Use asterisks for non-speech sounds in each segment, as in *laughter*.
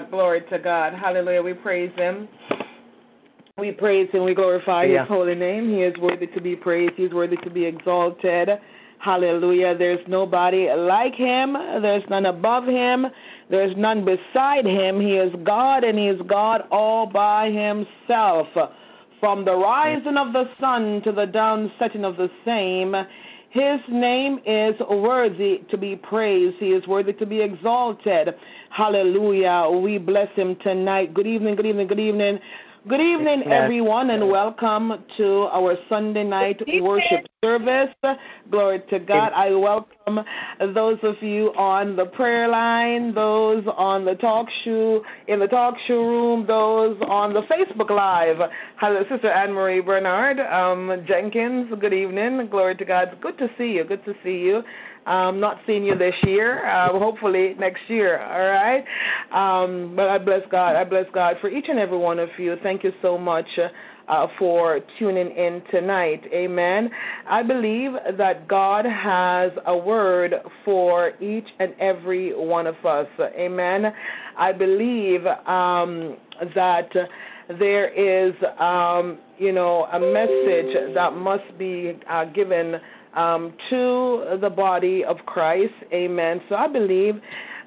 Glory to God. Hallelujah. We praise Him. We praise Him. We glorify Yeah. His holy name. He is worthy to be praised. He is worthy to be exalted. Hallelujah. There's nobody like Him. There's none above Him. There's none beside Him. He is God and He is God all by Himself. From the rising of the sun to the down setting of the same, his name is worthy to be praised. He is worthy to be exalted. Hallelujah. We bless him tonight. Good evening, good evening, good evening. Good evening, Yes. everyone, and welcome to our Sunday night worship service. Glory to God. I welcome those of you on the prayer line, those on the talk show, in the talk show room, those on the Facebook Live. Hello, Sister Anne Marie Bernard um, Jenkins. Good evening. Glory to God. Good to see you. Good to see you. Um, not seeing you this year. Uh, hopefully next year. All right. Um, but I bless God. I bless God for each and every one of you. Thank you so much. Uh, for tuning in tonight. Amen. I believe that God has a word for each and every one of us. Amen. I believe um, that there is, um, you know, a message that must be uh, given um, to the body of Christ. Amen. So I believe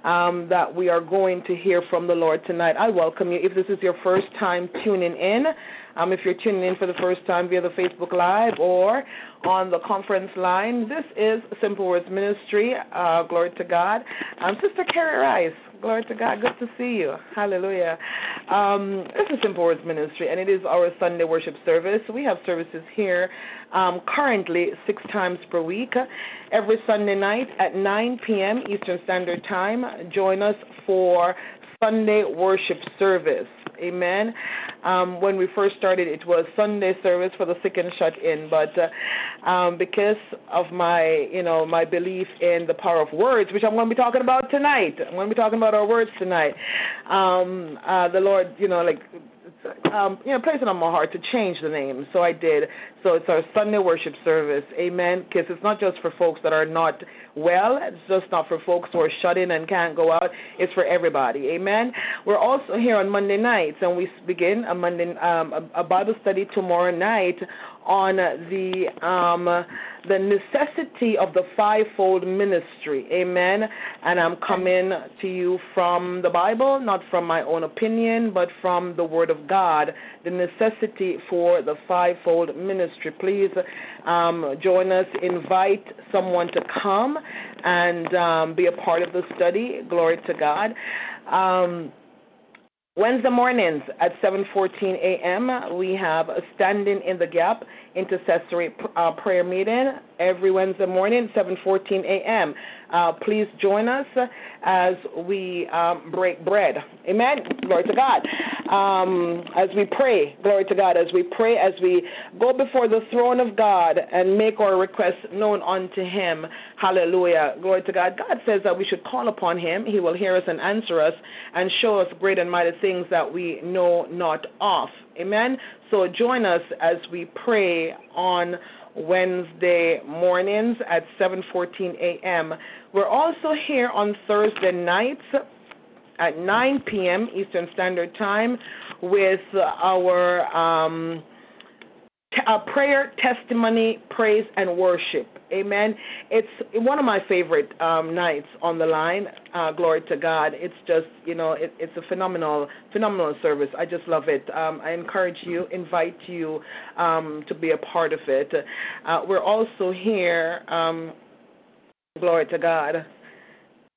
um, that we are going to hear from the Lord tonight. I welcome you. If this is your first time tuning in, um, if you're tuning in for the first time via the Facebook Live or on the conference line, this is Simple Words Ministry. Uh, glory to God. Um, Sister Carrie Rice. Glory to God. Good to see you. Hallelujah. Um, this is Simple Words Ministry, and it is our Sunday worship service. We have services here um, currently six times per week. Every Sunday night at 9 p.m. Eastern Standard Time. Join us for Sunday worship service. Amen. Um, when we first started, it was Sunday service for the sick and shut in, but uh, um, because of my, you know, my belief in the power of words, which I'm going to be talking about tonight, I'm going to be talking about our words tonight. Um, uh, the Lord, you know, like um, you know, placed it on my heart to change the name, so I did. So it's our Sunday worship service, amen. Because it's not just for folks that are not well, it's just not for folks who are shut in and can't go out. It's for everybody, amen. We're also here on Monday nights, and we begin a Monday um, a Bible study tomorrow night on the um, the necessity of the fivefold ministry, amen. And I'm coming to you from the Bible, not from my own opinion, but from the Word of God. The necessity for the fivefold ministry. Please um, join us. Invite someone to come and um, be a part of the study. Glory to God. Wednesday mornings at 7:14 a.m. we have standing in the gap intercessory uh, prayer meeting every Wednesday morning 7:14 a.m. Uh, please join us as we um, break bread. Amen. Glory to God. Um, as we pray, glory to God. As we pray, as we go before the throne of God and make our requests known unto Him. Hallelujah. Glory to God. God says that we should call upon Him. He will hear us and answer us and show us great and mighty things that we know not of. Amen. So join us as we pray on Wednesday mornings at 7:14 a.m. We're also here on Thursday nights at 9 p.m. Eastern Standard Time with our um, uh, prayer, testimony, praise, and worship. Amen. It's one of my favorite um, nights on the line. Uh, glory to God. It's just, you know, it, it's a phenomenal, phenomenal service. I just love it. Um, I encourage you, invite you um, to be a part of it. Uh, we're also here. Um, glory to God.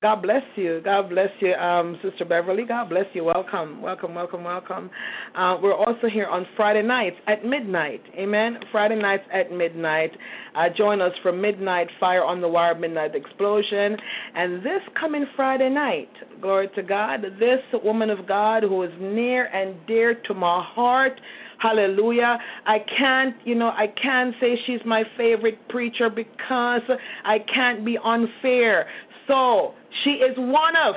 God bless you. God bless you, um, Sister Beverly. God bless you. Welcome, welcome, welcome, welcome. Uh, we're also here on Friday nights at midnight. Amen. Friday nights at midnight. Uh, join us for Midnight Fire on the Wire Midnight Explosion. And this coming Friday night, glory to God, this woman of God who is near and dear to my heart. Hallelujah. I can't, you know, I can't say she's my favorite preacher because I can't be unfair. So she is one of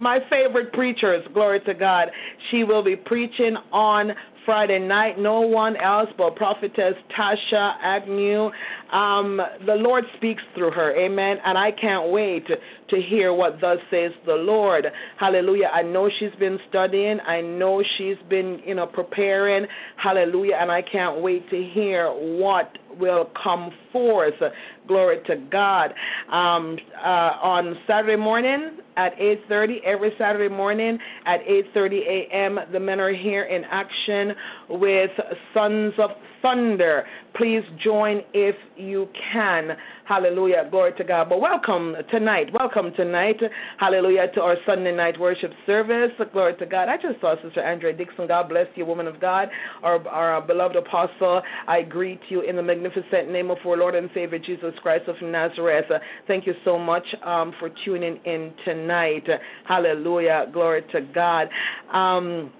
my favorite preachers. Glory to God. She will be preaching on Friday night. No one else but Prophetess Tasha Agnew. Um, the Lord speaks through her. Amen. And I can't wait to, hear what thus says the Lord. Hallelujah. I know she's been studying. I know she's been, you know, preparing. Hallelujah. And I can't wait to hear what will come forth. Glory to God. Um, uh, on Saturday morning at 8:30, every Saturday morning at 8:30 a.m., the men are here in action with Sons of Thunder. Please join if you can. Hallelujah. Glory to God. But welcome tonight. Welcome tonight. Hallelujah to our Sunday night worship service. Glory to God. I just saw Sister Andrea Dixon. God bless you, woman of God. Our, our beloved apostle. I greet you in the magnificent name of our Lord and Savior Jesus Christ of Nazareth. Thank you so much um, for tuning in tonight. Hallelujah. Glory to God. Um,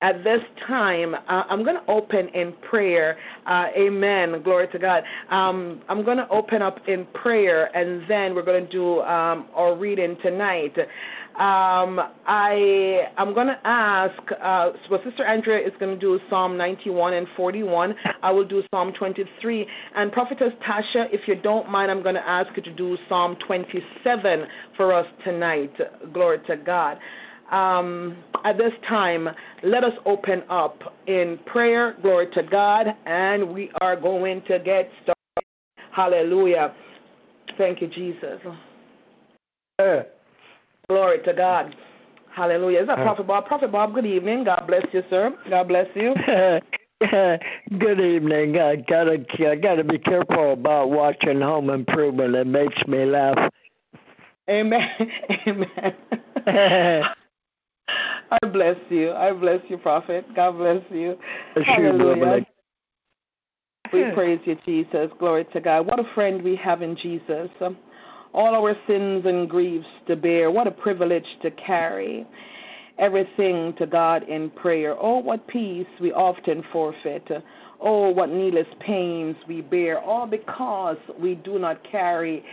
at this time, uh, I'm going to open in prayer. Uh, amen. Glory to God. Um, I'm going to open up in prayer, and then we're going to do um, our reading tonight. Um, I I'm going to ask. Uh, so Sister Andrea is going to do Psalm 91 and 41. I will do Psalm 23. And Prophetess Tasha, if you don't mind, I'm going to ask you to do Psalm 27 for us tonight. Glory to God um, at this time, let us open up in prayer. Glory to God. And we are going to get started. Hallelujah. Thank you, Jesus. Uh, Glory to God. Hallelujah. Is that uh, Prophet Bob? Prophet Bob, good evening. God bless you, sir. God bless you. *laughs* Good evening. I gotta I gotta be careful about watching Home Improvement. It makes me laugh. Amen. *laughs* Amen. *laughs* I bless you. I bless you, Prophet. God bless you. Hallelujah. We praise you, Jesus. Glory to God. What a friend we have in Jesus. All our sins and griefs to bear. What a privilege to carry everything to God in prayer. Oh, what peace we often forfeit. Oh, what needless pains we bear, all because we do not carry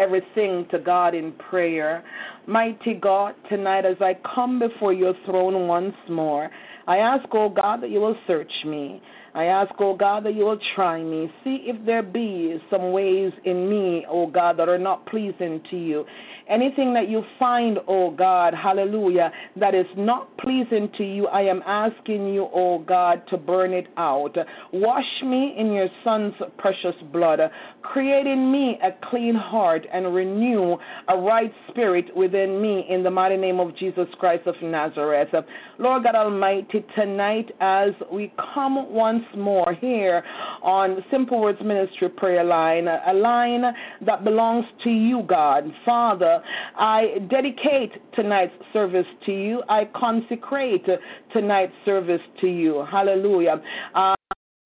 everything to God in prayer. Mighty God, tonight as I come before your throne once more, I ask, oh God, that you will search me. I ask, oh God, that you will try me. See if there be some ways in me, oh God, that are not pleasing to you. Anything that you find, oh God, hallelujah, that is not pleasing to you, I am asking you, oh God, to burn it out. Wash me in your Son's precious blood. Create in me a clean heart and renew a right spirit within me in the mighty name of Jesus Christ of Nazareth. Lord God Almighty, tonight as we come once more here on Simple Words Ministry prayer line, a line that belongs to you, God. Father, I dedicate tonight's service to you. I consecrate tonight's service to you. Hallelujah. Uh,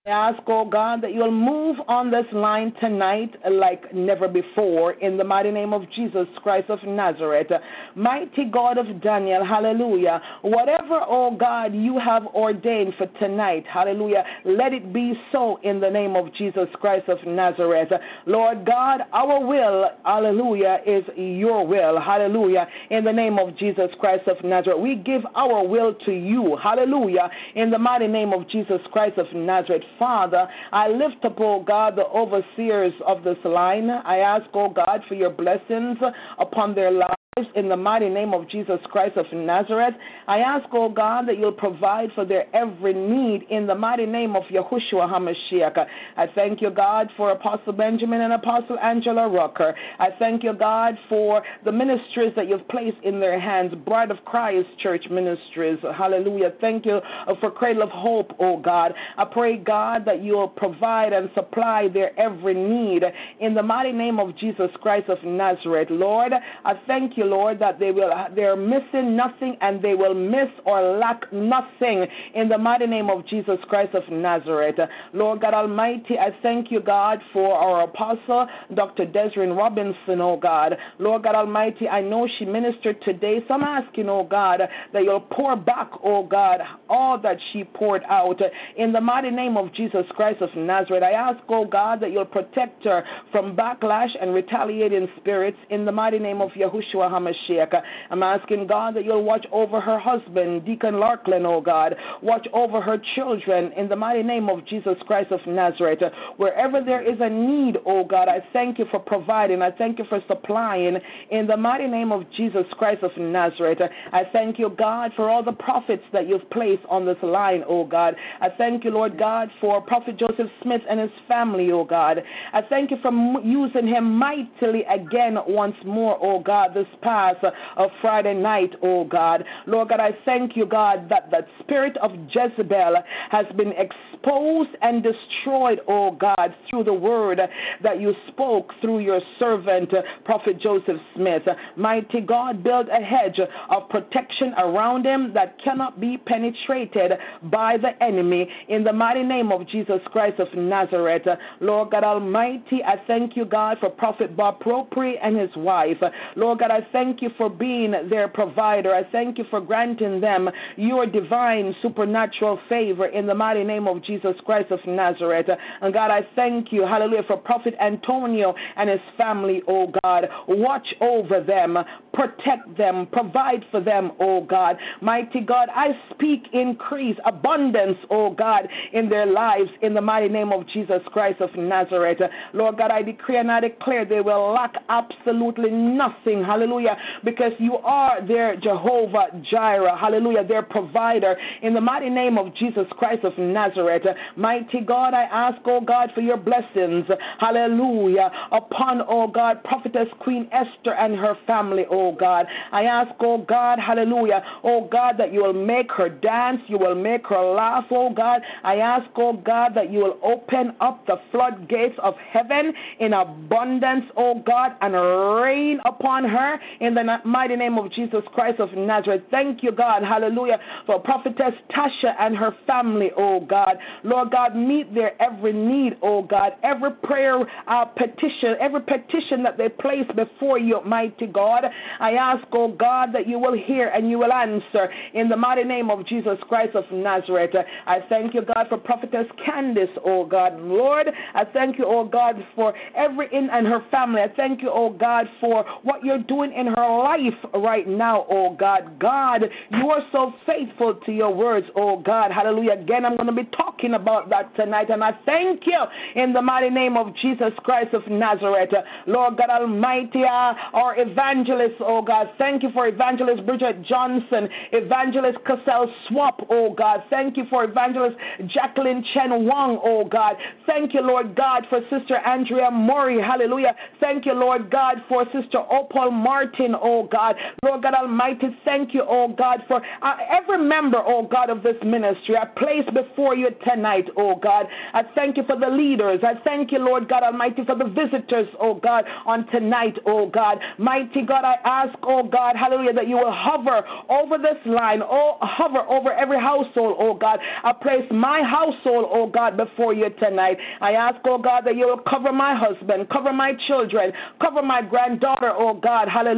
I ask, oh God, that you'll move on this line tonight like never before in the mighty name of Jesus Christ of Nazareth. Mighty God of Daniel, hallelujah. Whatever, oh God, you have ordained for tonight, hallelujah, let it be so in the name of Jesus Christ of Nazareth. Lord God, our will, hallelujah, is your will, hallelujah, in the name of Jesus Christ of Nazareth. We give our will to you, hallelujah, in the mighty name of Jesus Christ of Nazareth. Father, I lift up, oh God, the overseers of this line. I ask, oh God, for your blessings upon their lives in the mighty name of Jesus Christ of Nazareth. I ask, oh God, that you'll provide for their every need in the mighty name of Yahushua HaMashiach. I thank you, God, for Apostle Benjamin and Apostle Angela Rucker. I thank you, God, for the ministries that you've placed in their hands, Bride of Christ Church Ministries. Hallelujah. Thank you for Cradle of Hope, oh God. I pray, God, that you'll provide and supply their every need in the mighty name of Jesus Christ of Nazareth. Lord, I thank you you, Lord, that they will they're missing nothing and they will miss or lack nothing in the mighty name of Jesus Christ of Nazareth. Lord God Almighty, I thank you, God, for our apostle, Dr. Desrin Robinson, oh God. Lord God Almighty, I know she ministered today, so I'm asking, oh God, that you'll pour back, oh God, all that she poured out in the mighty name of Jesus Christ of Nazareth. I ask, oh God, that you'll protect her from backlash and retaliating spirits in the mighty name of Yahushua HaMashiach. I'm asking God that you'll watch over her husband, Deacon Larklin, oh God. Watch over her children in the mighty name of Jesus Christ of Nazareth. Wherever there is a need, oh God, I thank you for providing. I thank you for supplying in the mighty name of Jesus Christ of Nazareth. I thank you, God, for all the prophets that you've placed on this line, oh God. I thank you, Lord God, for Prophet Joseph Smith and his family, oh God. I thank you for using him mightily again once more, oh God, this uh, Friday night, oh God. Lord God, I thank you, God, that the spirit of Jezebel has been exposed and destroyed, oh God, through the word that you spoke through your servant, Prophet Joseph Smith. Mighty God, build a hedge of protection around him that cannot be penetrated by the enemy. In the mighty name of Jesus Christ of Nazareth, Lord God Almighty, I thank you, God, for Prophet Bob Propri and his wife. Lord God, I thank you for being their provider. I thank you for granting them your divine supernatural favor in the mighty name of Jesus Christ of Nazareth. And God, I thank you, hallelujah, for Prophet Antonio and his family, oh God. Watch over them, protect them, provide for them, oh God. Mighty God, I speak increase, abundance, oh God, in their lives in the mighty name of Jesus Christ of Nazareth. Lord God, I decree and I declare they will lack absolutely nothing, hallelujah, because you are their Jehovah Jireh, hallelujah, their provider in the mighty name of Jesus Christ of Nazareth. Mighty God, I ask, oh God, for your blessings, hallelujah, upon, oh God, prophetess Queen Esther and her family, oh God. I ask, oh God, hallelujah, oh God, that you will make her dance, you will make her laugh, oh God. I ask, oh God, that you will open up the floodgates of heaven in abundance, oh God, and rain upon her in the mighty name of Jesus Christ of Nazareth. Thank you, God, hallelujah, for prophetess Tasha and her family, oh God. Lord God, meet their every need, oh God, every prayer uh, petition, every petition that they place before you, mighty God. I ask, oh God, that you will hear and you will answer in the mighty name of Jesus Christ of Nazareth. I thank you, God, for prophetess Candace, oh God. Lord, I thank you, oh God, for every in and her family. I thank you, oh God, for what you're doing in her life right now, oh God. God, you are so faithful to your words, oh God. Hallelujah. Again, I'm going to be talking about that tonight, and I thank you in the mighty name of Jesus Christ of Nazareth. Lord God Almighty, uh, our evangelist, oh God. Thank you for evangelist Bridget Johnson, evangelist Cassell Swap, oh God. Thank you for evangelist Jacqueline Chen Wang, oh God. Thank you, Lord God, for Sister Andrea Murray. Hallelujah. Thank you, Lord God, for Sister Opal Martin, oh God. Lord God Almighty, thank you, oh God, for uh, every member, oh God, of this ministry. I place before you tonight, oh God. I thank you for the leaders. I thank you, Lord God Almighty, for the visitors, oh God, on tonight, oh God. Mighty God, I ask, oh God, hallelujah, that you will hover over this line, oh, hover over every household, oh God. I place my household, oh God, before you tonight. I ask, oh God, that you will cover my husband, cover my children, cover my granddaughter, oh God, hallelujah,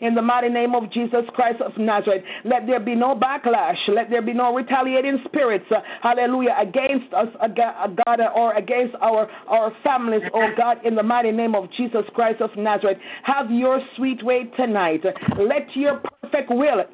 in the mighty name of Jesus Christ of Nazareth. Let there be no backlash. Let there be no retaliating spirits, uh, hallelujah, against us, uh, God, or against our, our families, oh God, in the mighty name of Jesus Christ of Nazareth. Have your sweet way tonight. Let your perfect will,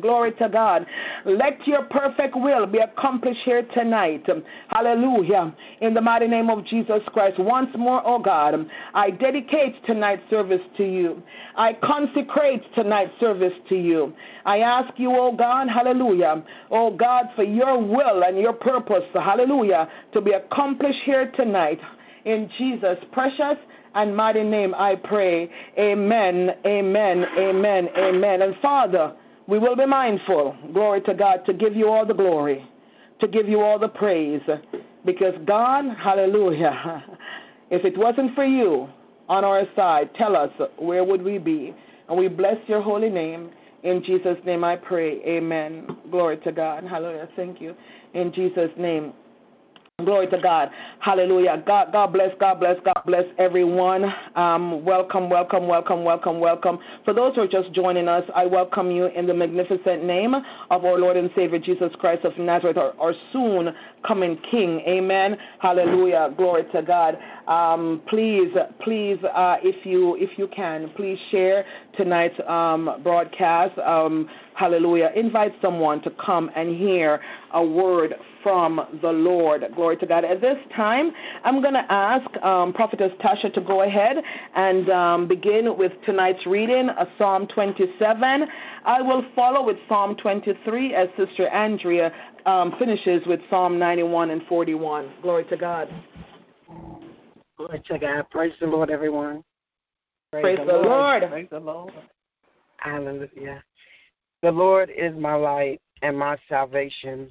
glory to God, let your perfect will be accomplished here tonight. Hallelujah. In the mighty name of Jesus Christ. Once more, oh God, I dedicate tonight's service to you. I consecrate tonight's service to you. I ask you, oh God, hallelujah, oh God, for your will and your purpose, hallelujah, to be accomplished here tonight. In Jesus' precious and mighty name I pray. Amen, amen, amen, amen. And Father, we will be mindful, glory to God, to give you all the glory, to give you all the praise. Because God, hallelujah, *laughs* if it wasn't for you on our side, tell us where would we be? And we bless your holy name. In Jesus' name I pray. Amen. Glory to God. Hallelujah. Thank you. In Jesus' name. Glory to God. Hallelujah. God, God bless, God bless, God bless everyone. Um, welcome, welcome, welcome, welcome, welcome. For those who are just joining us, I welcome you in the magnificent name of our Lord and Savior Jesus Christ of Nazareth, our, our soon coming King. Amen. Hallelujah. Glory to God. Um, please, please, uh, if you if you can, please share tonight's um, broadcast. Um, hallelujah. Invite someone to come and hear a word from the Lord. Glory to God. At this time, I'm going to ask um, Prophetess Tasha to go ahead and um, begin with tonight's reading, uh, Psalm 27. I will follow with Psalm 23 as Sister Andrea um, finishes with Psalm 91 and 41. Glory to God. Glory to God. Praise the Lord, everyone. Praise, Praise the, Lord. Lord. Praise the Lord. Hallelujah. The Lord is my light and my salvation.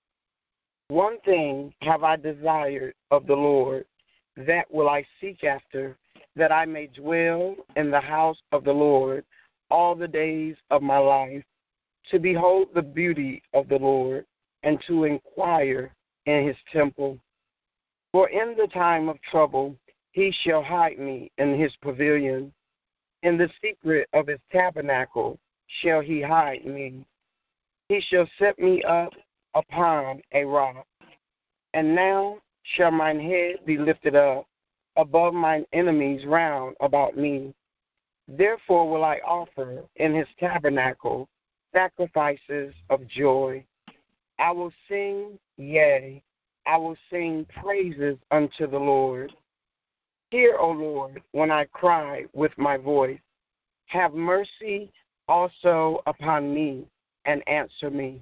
One thing have I desired of the Lord, that will I seek after, that I may dwell in the house of the Lord all the days of my life, to behold the beauty of the Lord, and to inquire in his temple. For in the time of trouble he shall hide me in his pavilion. In the secret of his tabernacle shall he hide me. He shall set me up upon a rock. And now shall mine head be lifted up above mine enemies round about me. Therefore will I offer in his tabernacle sacrifices of joy. I will sing, yea, I will sing praises unto the Lord. Hear, O Lord, when I cry with my voice. Have mercy also upon me, and answer me.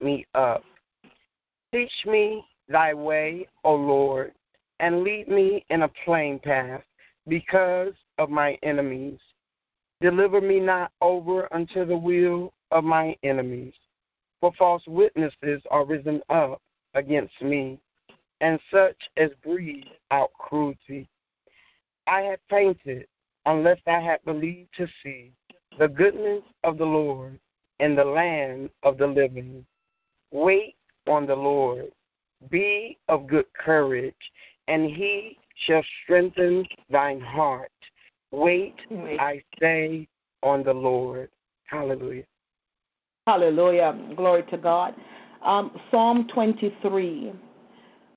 me up. Teach me thy way, O Lord, and lead me in a plain path because of my enemies. Deliver me not over unto the will of my enemies, for false witnesses are risen up against me, and such as breathe out cruelty. I had fainted unless I had believed to see the goodness of the Lord in the land of the living. Wait on the Lord. Be of good courage, and he shall strengthen thine heart. Wait, Wait. I say, on the Lord. Hallelujah. Hallelujah. Glory to God. Um, Psalm 23.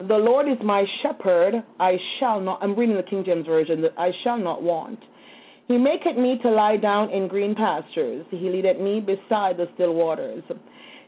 The Lord is my shepherd, I shall not, I'm reading the King James Version, I shall not want. He maketh me to lie down in green pastures. He leadeth me beside the still waters.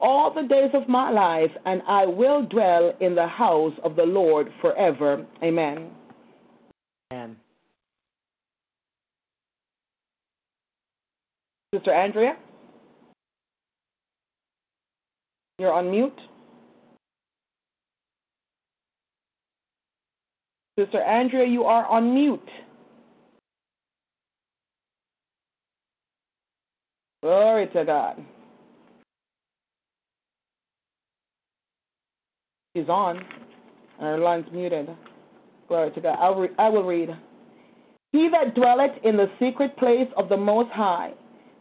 all the days of my life, and I will dwell in the house of the Lord forever. Amen. Amen. Sister Andrea? You're on mute. Sister Andrea, you are on mute. Glory to God. She's on. Her line's muted. Glory to God. I'll re- I will read. He that dwelleth in the secret place of the Most High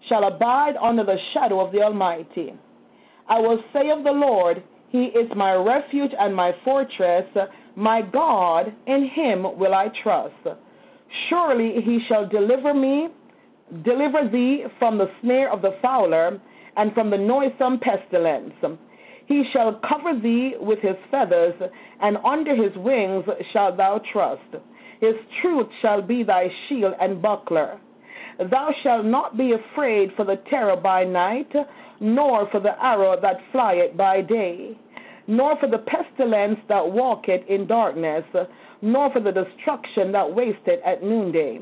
shall abide under the shadow of the Almighty. I will say of the Lord, He is my refuge and my fortress, my God, in Him will I trust. Surely He shall deliver me, deliver thee from the snare of the fowler and from the noisome pestilence. He shall cover thee with his feathers, and under his wings shalt thou trust. His truth shall be thy shield and buckler. Thou shalt not be afraid for the terror by night, nor for the arrow that flieth by day, nor for the pestilence that walketh in darkness, nor for the destruction that wasteth at noonday.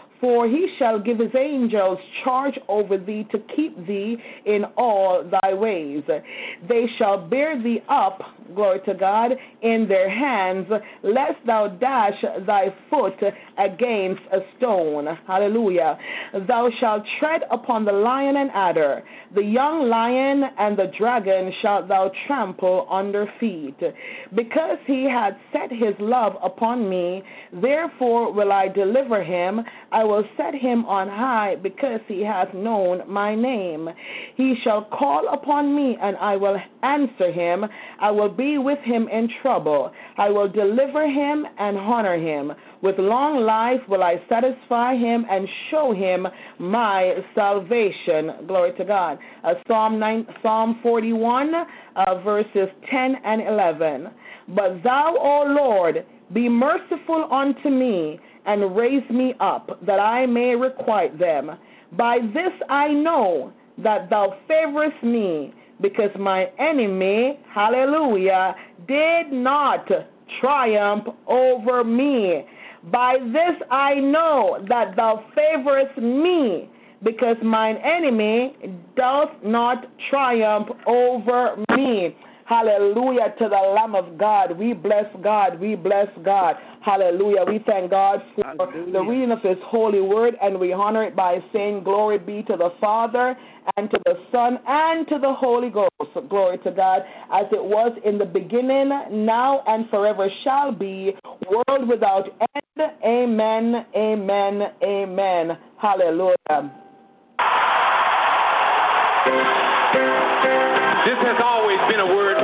For he shall give his angels charge over thee to keep thee in all thy ways. They shall bear thee up, glory to God, in their hands, lest thou dash thy foot against a stone. Hallelujah. Thou shalt tread upon the lion and adder, the young lion and the dragon shalt thou trample under feet. Because he hath set his love upon me, therefore will I deliver him. I will set him on high because he hath known my name. He shall call upon me, and I will answer him. I will be with him in trouble. I will deliver him and honor him. With long life will I satisfy him and show him my salvation. Glory to God. Uh, Psalm, 9, Psalm 41, uh, verses 10 and 11. But thou, O Lord, be merciful unto me and raise me up, that I may requite them. By this I know that thou favorest me, because my enemy, hallelujah, did not triumph over me. By this I know that thou favorest me, because mine enemy doth not triumph over me. Hallelujah to the Lamb of God. We bless God. We bless God. Hallelujah. We thank God for Hallelujah. the reading of His holy word, and we honor it by saying, Glory be to the Father, and to the Son, and to the Holy Ghost. Glory to God, as it was in the beginning, now, and forever shall be, world without end. Amen. Amen. Amen. Hallelujah. This has always been a word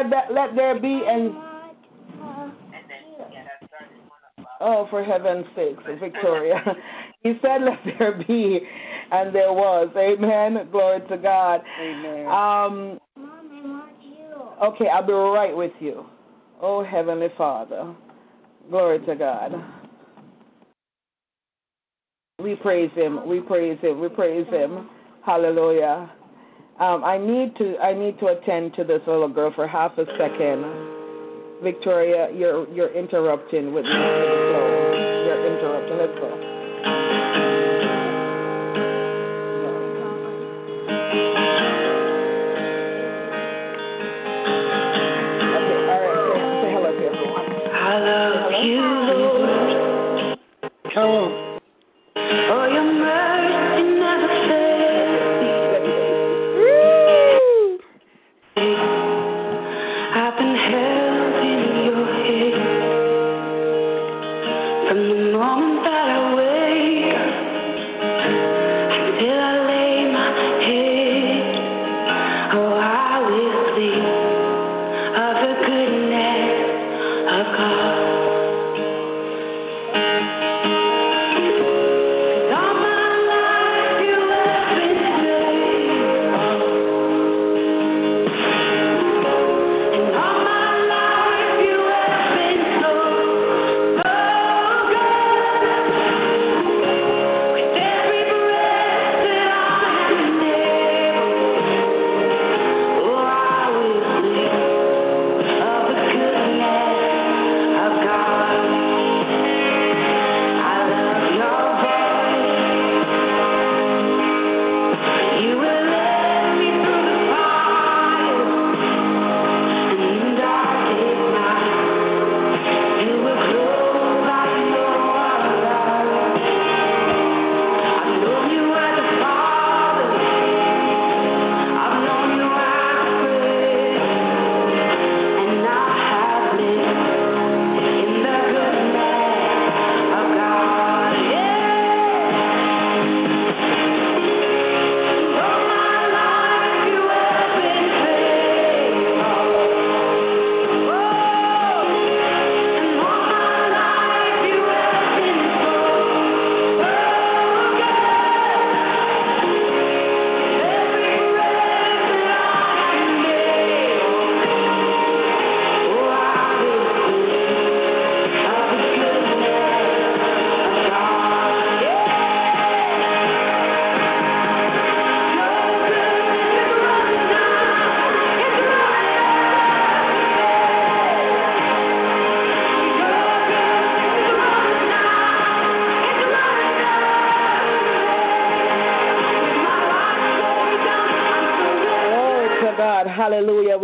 Said that let there be and Oh, for heaven's sakes, Victoria. *laughs* he said, let there be, and there was. Amen. Glory to God. Amen. Um, okay, I'll be right with you. Oh, Heavenly Father. Glory to God. We praise him. We praise him. We praise him. Hallelujah. Um, I need to I need to attend to this little girl for half a second. Victoria, you're you're interrupting with me. You're interrupting. Let's go.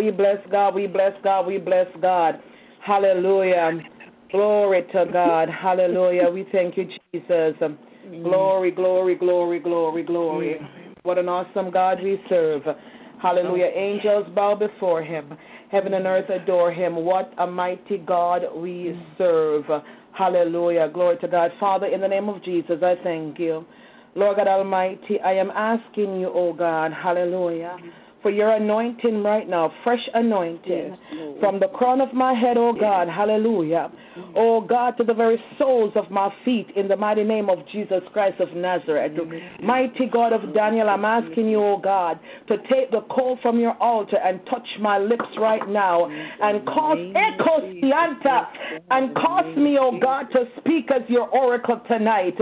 We bless God. We bless God. We bless God. Hallelujah. Glory to God. Hallelujah. We thank you, Jesus. Glory, glory, glory, glory, glory. What an awesome God we serve. Hallelujah. Angels bow before him. Heaven and earth adore him. What a mighty God we serve. Hallelujah. Glory to God. Father, in the name of Jesus, I thank you. Lord God Almighty, I am asking you, oh God, hallelujah, for your anointing right now, fresh anointing from the crown of my head, oh God, hallelujah, oh God, to the very soles of my feet in the mighty name of Jesus Christ of Nazareth. Mighty God of Daniel, I'm asking you, oh God, to take the coal from your altar and touch my lips right now and cause echo sianta and cause me, oh God, to speak as your oracle tonight.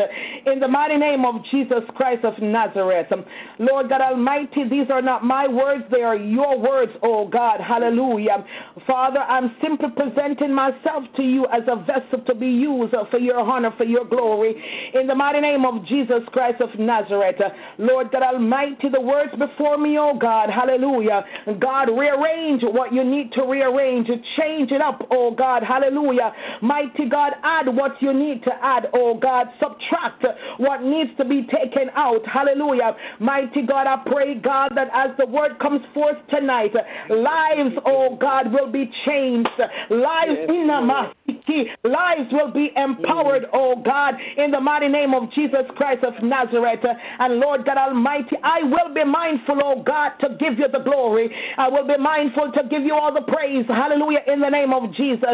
In the mighty name of Jesus Christ of Nazareth. Lord God Almighty, these are not my words, they are your words, oh God. Hallelujah. Father, I'm simply presenting myself to you as a vessel to be used for your honor, for your glory. In the mighty name of Jesus Christ of Nazareth. Lord God Almighty, the words before me, oh God. Hallelujah. God, rearrange what you need to rearrange. Change it up, oh God. Hallelujah. Mighty God, add what you need to add, oh God. Subtract what needs to be taken out. Hallelujah. Mighty God, I pray, God, that as the word comes forth tonight, lives, oh God, will be changed. Lives in the mighty lives will be empowered, oh God, in the mighty name of Jesus Christ of Nazareth. And Lord God Almighty, I will be mindful, oh God, to give you the glory. I will be mindful to give you all the praise. Hallelujah, in the name of Jesus.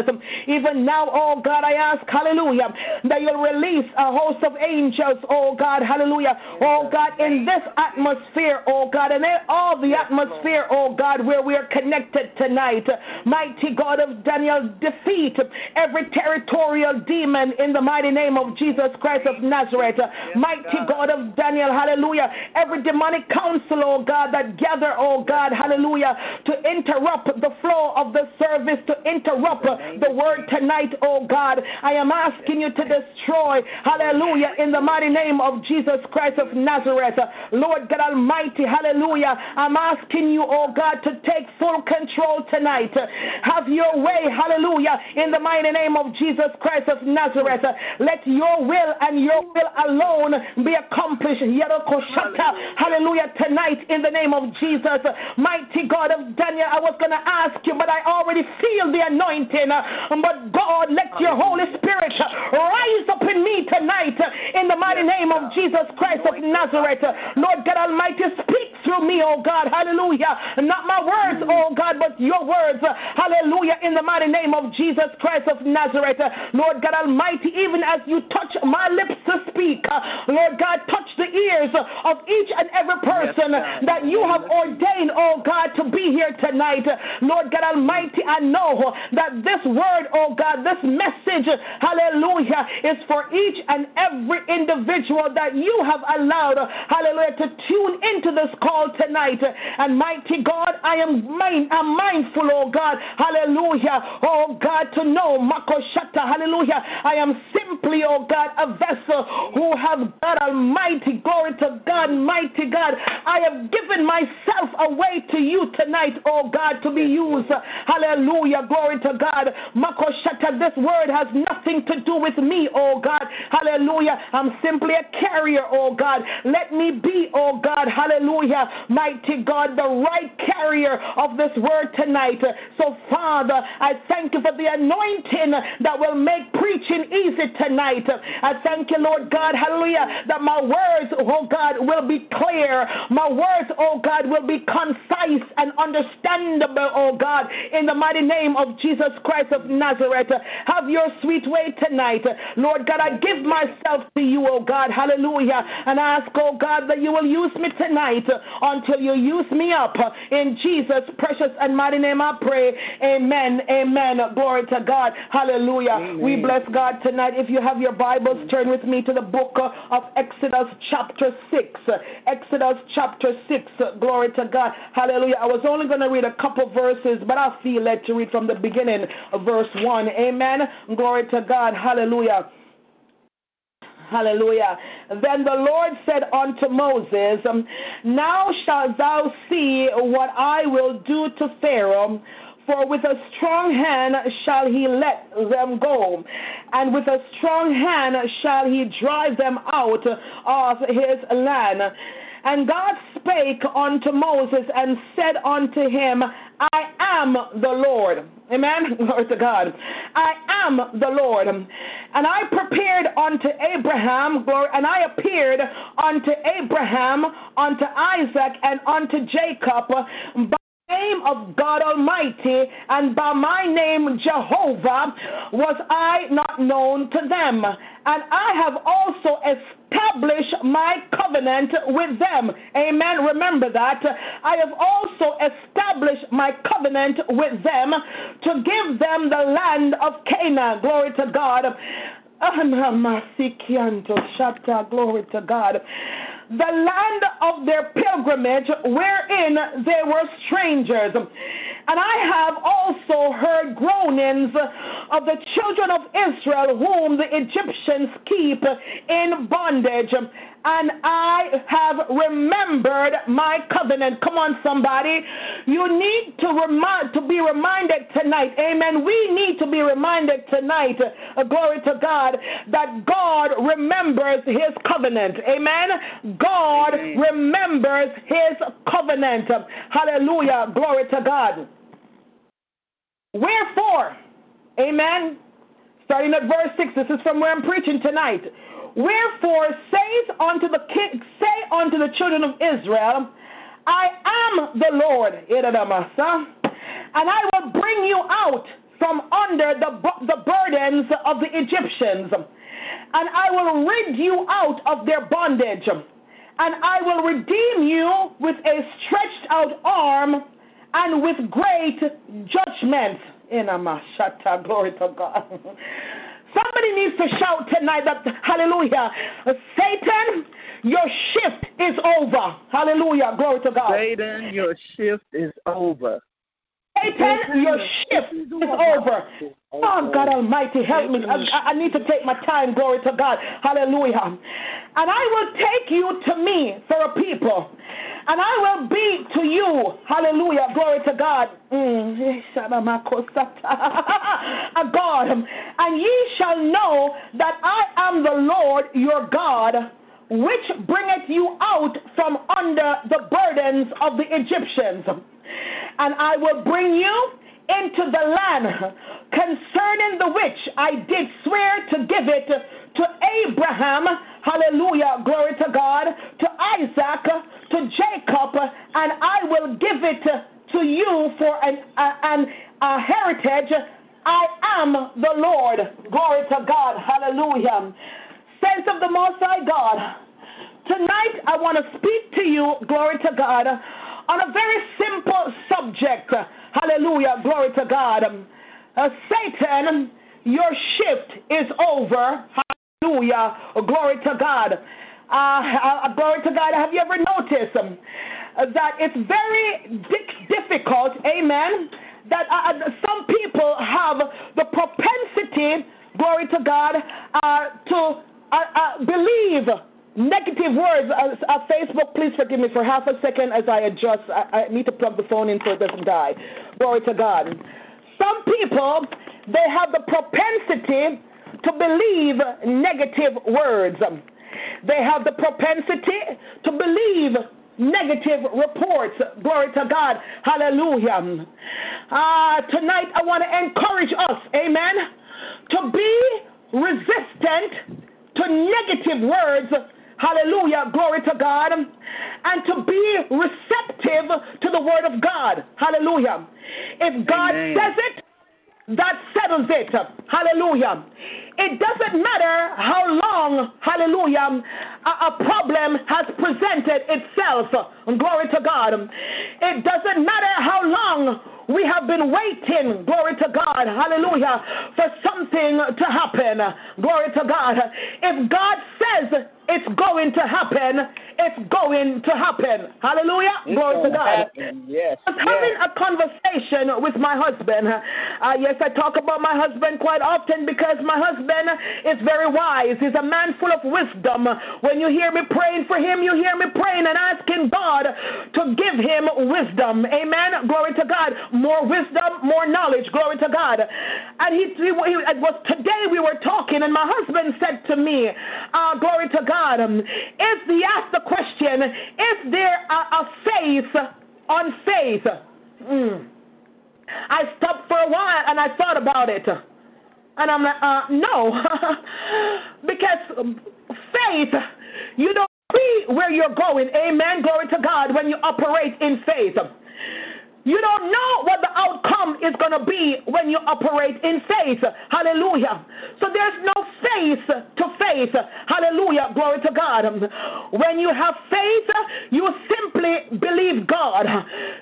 Even now, oh God, I ask, hallelujah, that you'll release a host of angels, oh God, hallelujah, oh God, in this atmosphere, oh God, and in all the atmosphere, oh God, where we are connected tonight. Mighty God of Daniel, defeat every territorial demon in the mighty name of Jesus Christ of Nazareth. Mighty God of Daniel, hallelujah, every demonic counsel, oh God, that gather, oh God, hallelujah, to interrupt the flow of the service, to interrupt the word tonight, oh God. I am asking you to destroy, hallelujah, in the mighty name of Jesus Christ of Nazareth. Lord God Almighty, hallelujah. I'm asking you, oh God, to take full control tonight. Have your way, hallelujah, in the mighty name of Jesus Christ of Nazareth. Let your will and your will alone be accomplished. Hallelujah, tonight in the name of Jesus. Mighty God of Daniel, I was going to ask you, but I already feel the anointing. But God, let your Holy Spirit rise up in me tonight in the mighty name of Jesus Christ of Nazareth. Lord God Almighty, speak through me, oh God. Hallelujah. Not my words, oh God, but your words. Hallelujah. In the mighty name of Jesus Christ of Nazareth. Lord God Almighty, even as you touch my lips to speak, Lord God, touch the ears of each and every person that you have ordained, oh God, to be here tonight. Lord God Almighty, I know that this word, oh God, this message, hallelujah, is for each and every individual that you have allowed, hallelujah, to tune into this call tonight. And mighty God, I am mind, I'm mindful, oh God, hallelujah, oh God, to know, hallelujah, I am simply, oh God, a vessel who have God Almighty, glory to God, mighty God. I have given myself away to you tonight, oh God, to be used. Hallelujah, glory to God. Makoshata, this word has nothing to do with me, oh God. Hallelujah. I'm simply a carrier, oh God. Let me be, oh God, hallelujah, mighty God, the right carrier of this word tonight. So, Father, I thank you for the anointing that will make preaching easy tonight. I thank you, Lord God, hallelujah, that my words, oh God, will be clear. My words, oh God, will be concise and understandable, oh God, in the mighty name of Jesus Christ of Nazareth. Have your sweet way tonight. Lord God, I give myself to you, oh God, hallelujah, and ask, oh God, that you will use me tonight until you use me up. In Jesus' precious and mighty name I pray. Amen. Amen. Glory to God. Hallelujah. Amen. We bless God tonight. If you have your Bibles, turn with me to the book of Exodus chapter 6. Exodus chapter 6. Glory to God. Hallelujah. I was only going to read a couple verses, but I feel led to read from the beginning, verse 1. Amen. Glory to God. Hallelujah. Hallelujah. Then the Lord said unto Moses, Now shalt thou see what I will do to Pharaoh. For with a strong hand shall he let them go, and with a strong hand shall he drive them out of his land. And God spake unto Moses and said unto him, I am the Lord. Amen. *laughs* Glory to God. I am the Lord. And I prepared unto Abraham, glory, and I appeared unto Abraham, unto Isaac, and unto Jacob name of God Almighty and by my name Jehovah was I not known to them. And I have also established my covenant with them. Amen. Remember that. I have also established my covenant with them to give them the land of Canaan. Glory to God. Glory to God the land of their pilgrimage wherein they were strangers. And I have also heard groanings of the children of Israel, whom the Egyptians keep in bondage and I have remembered my covenant. Come on, somebody. You need to remind to be reminded tonight. Amen. We need to be reminded tonight, uh, glory to God, that God remembers his covenant. Amen. God Amen. remembers his covenant. Hallelujah. Glory to God. Wherefore, amen starting at verse 6. This is from where I'm preaching tonight. Wherefore says unto the king, say unto the children of Israel, I am the Lord, and I will bring you out from under the, the burdens of the Egyptians, and I will rid you out of their bondage, and I will redeem you with a stretched out arm and with great judgment. In Amashata, glory to God. *laughs* Somebody needs to shout tonight that, hallelujah, Satan, your shift is over. Hallelujah, glory to God. Satan, your shift is over. Satan, your shift is over. Oh, God oh, Almighty, help me. I, I, need to take my time. Glory to God. Hallelujah. And I will take you to me for a people. And I will be to you. Hallelujah. Glory to God. *laughs* A God. And ye shall know that I am the Lord your God which bringeth you out from under the burdens of the Egyptians and I will bring you into the land concerning the which I did swear to give it to Abraham, hallelujah, glory to God, to Isaac, to Jacob, and I will give it to you for an, an, a heritage. I am the Lord, glory to God, hallelujah. Sense of the Most High God. Tonight I want to speak to you, glory to God, on a very simple subject. Hallelujah. Glory to God. Uh, Satan, your shift is over. Hallelujah. Glory to God. Uh, uh, glory to God. Have you ever noticed um, that it's very difficult, amen, that uh, uh, some people have the propensity, glory to God, uh, to uh, believe negative words. Facebook, please forgive me for half a second as I adjust. I, I need to plug the phone in so it doesn't die. Glory to God. Some people, they have the propensity to believe negative words. Um, they have the propensity to believe negative reports. Glory to God. Hallelujah. Um, uh, tonight, I want to encourage us, amen, to be resistant to negative words Hallelujah. Glory to God. Um, and to be receptive to the word of God. Hallelujah. If God Amen. says it, that settles it. Hallelujah. It doesn't matter how long, hallelujah, a, problem has presented itself. Glory to God. It doesn't matter how long we have been waiting, glory to God, hallelujah, for something to happen. Glory to God. If God says it's going to happen, it's going to happen. Hallelujah. It's glory to God. Yes. I was yes. having a conversation with my husband. Uh, yes, I talk about my husband quite often because my husband is very wise. He's a man full of wisdom. When you hear me praying for him, you hear me praying and asking God to give him wisdom. Amen. Glory to God more wisdom, more knowledge. Glory to God. And he, he, he it was today we were talking, and my husband said to me, uh, "Glory to God." Um, if he asked the question, "Is there a, a faith on faith?" Mm. I stopped for a while and I thought about it. And I'm like, uh, no. *laughs* because faith, you don't see where you're going. Amen. Glory to God when you operate in faith. You don't know what the outcome is going to be when you operate in faith. Hallelujah. So there's no faith to faith. Hallelujah. Glory to God. When you have faith, you simply believe God.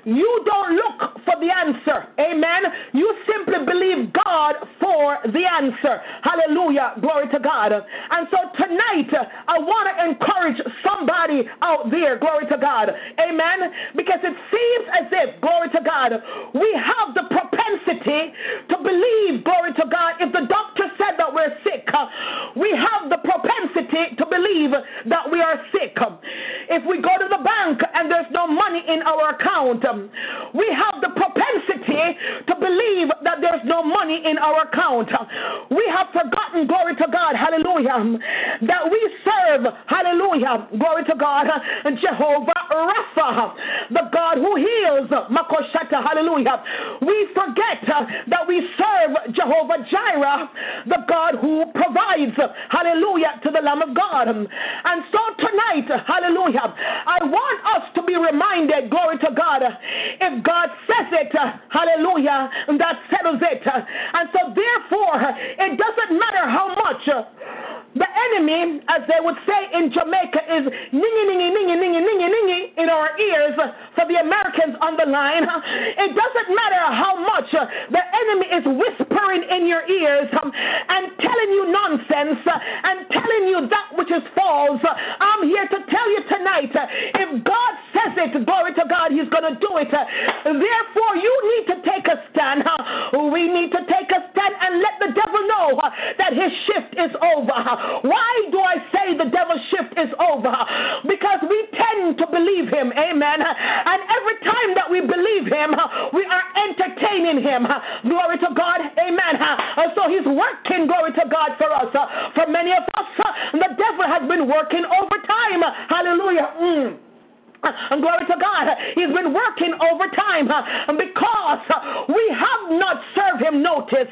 You don't look for the answer. Amen. You simply believe God for the answer. Hallelujah. Glory to God. And so tonight, I want to encourage somebody out there. Glory to God. Amen. Because it seems as if, glory to God, we have the propensity to believe, glory to God, if the doctor said that we're sick, we have the propensity to believe that we are sick. If we go to the bank and there's no money in our account, we have the propensity to believe that there's no money in our account. We have forgotten glory to God, hallelujah, that we serve, hallelujah, glory to God, Jehovah Rapha, the God who heals, hallelujah. We forget uh, that we serve Jehovah Jireh, the God who provides, hallelujah, to the Lamb of God. And so tonight, hallelujah, I want us to be reminded, glory to God, if God says it, hallelujah, that settles it. And so therefore, it doesn't matter how much the enemy, as they would say in Jamaica, is ningy, ningy, ningy, ningy, ningy, ningy in our ears for the Americans on the line. *laughs* It doesn't matter how much uh, the enemy is whispering in your ears um, and telling you nonsense uh, and telling you that which is false. I'm here to tell you tonight uh, if God says it, glory to God, He's going to do it. Therefore, you need to take a stand. We need to take a stand and let the devil know that his shift is over. Why do I say the devil's shift is over? Because we tend to believe him. Amen. And every time that we believe him, we are entertaining him. Glory to God. Amen. So he's working, glory to God, for us. For many of us, the devil has been working overtime. Hallelujah. Mm. And glory to God, He's been working overtime because we have not served Him notice.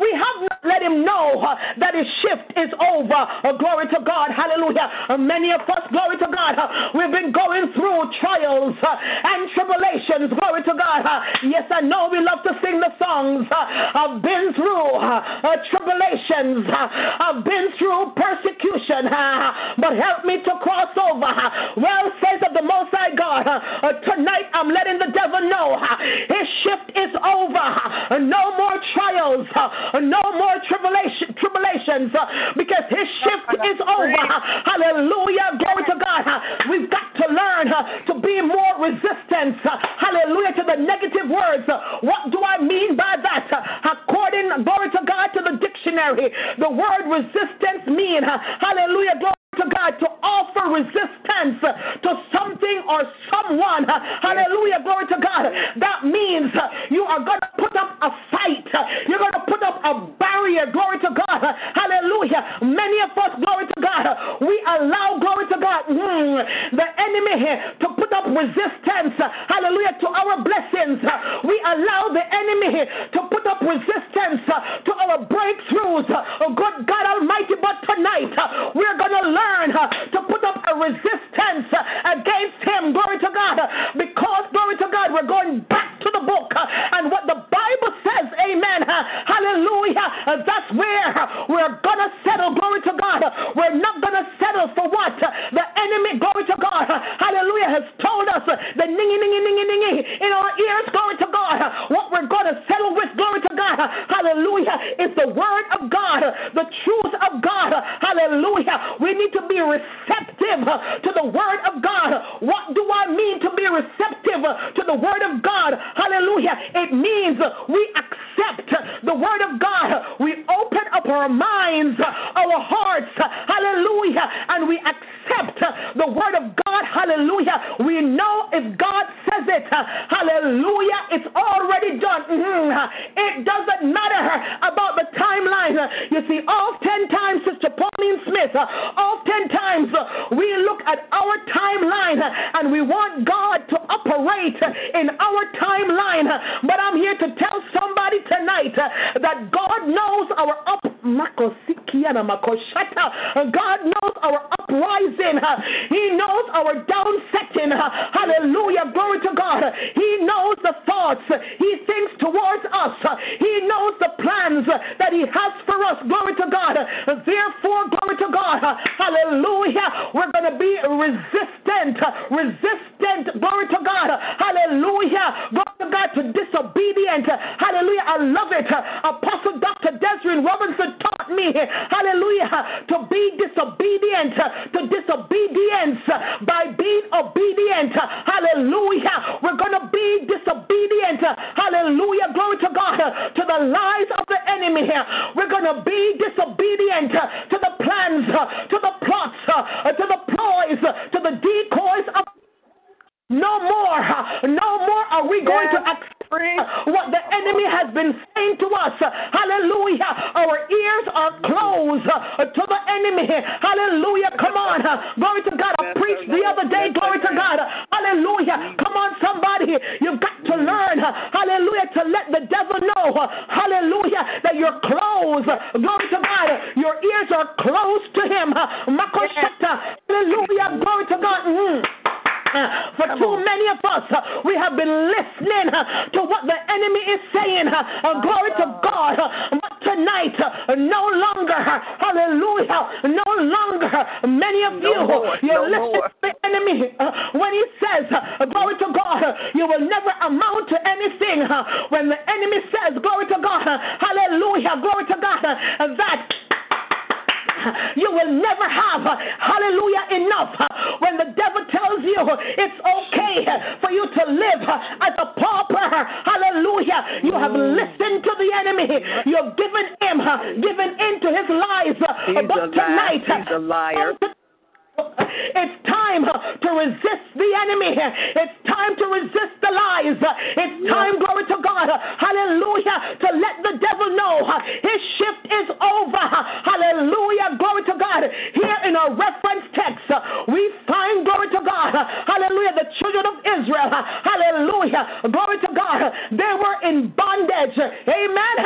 We have not let Him know that His shift is over. Oh, glory to God, hallelujah. Many of us, glory to God, we've been going through trials and tribulations. Glory to God. Yes, I know we love to sing the songs. I've been through uh, tribulations, I've been through persecution, but help me to cross over. Well, says of the most Most God, uh, tonight I'm letting the devil know uh, his shift is over. Uh, no more trials, uh, no more tribulation, tribulations, uh, because his shift is over. Hallelujah. Glory to God. Uh, we've got to learn to be more resistant. Hallelujah to the negative words. What do I mean by that? According, glory to God, to the dictionary, the word resistance mean, hallelujah, glory to God to offer resistance to something or someone. Hallelujah. Glory to God. That means you are going to put up a fight. You're going to put up a barrier. Glory to God. Hallelujah. Many of us, glory to God, we allow, glory to God, mm, the enemy here to put up resistance. Hallelujah. To our blessings. We allow the enemy here to put up resistance to our breakthroughs. Oh, good God Almighty. But tonight, we're going to learn learn uh, to put up a resistance uh, against him. Glory to God. Because, glory to God, we're going back to the book uh, and what the Bible says. Amen. Uh, hallelujah. Uh, that's where we're going to settle. Glory to God. We're not going to settle for what uh, the enemy, glory to God, hallelujah, has told us. The ningy, ningy, ningy, ningy in our ears. Glory to God. What we're going to settle with, glory to God. Hallelujah. Is the word of God, the truth of God. Hallelujah. We need to be receptive to the word of God. What do I mean to be receptive to the word of God? Hallelujah. It means we accept the word of God. We open up our minds, our hearts. Hallelujah. And we accept the word of God. Hallelujah. We know if God says it, hallelujah, it's already done. Mm-hmm. It doesn't matter about the timeline. You see, oftentimes, Sister Pauline Smith, oftentimes Oftentimes, uh, we look at our timeline uh, and we want God to operate uh, in our timeline. But I'm here to tell somebody tonight that God knows our up. God knows our uprising. He knows our downsetting. Hallelujah. Glory to God. He knows the thoughts He thinks towards us. He knows the plans that He has for us. Glory to God. Therefore, glory to God. Hallelujah. We're going to be resistant. Resistant. Glory to God. Hallelujah. Glory to God to disobedient. Hallelujah. I love it. Apostle Dr. Desrin Robinson taught me. Hallelujah. To be disobedient. To disobedience by being obedient. Hallelujah. We're going to be disobedient. Hallelujah. Glory to God. To the lies of the enemy. We're going to be disobedient to the plans, to the plots, uh, to the ploys, to the decoys of no more, no more are we going to accept what the enemy has been saying to us. Hallelujah. Our ears are closed uh, to the enemy. Hallelujah. Come on. Glory to God. I preached the other day. Glory to God. Hallelujah. Come on, somebody. You've got to learn. Uh, hallelujah. To let the devil know. Uh, hallelujah. That you're closed. Glory to God. Your ears are closed to him. Hallelujah. Glory to God. Mm. For too many of us, uh, we have been listening uh, to what the enemy is saying. Uh, uh, uh, uh glory to God. But tonight, no longer, hallelujah, no longer, many of you, you're listening to the enemy when he says, glory to God, you will never amount to anything. When the enemy says, glory to God, hallelujah, glory to God, that *laughs* you will never have, hallelujah, enough. When the devil tells you it's okay for you to live as a pauper, hallelujah, you have mm. listened to the enemy. You've given him, given into his lies. He's but tonight, he's a liar. It's time to resist the enemy. It's time to resist the lies. It's time, glory to God, hallelujah, to let the devil know his shift is over. Hallelujah, glory to God. Here in our reference text, we find, glory to God, hallelujah, the children of Israel, hallelujah, glory to God. They were in bondage, amen.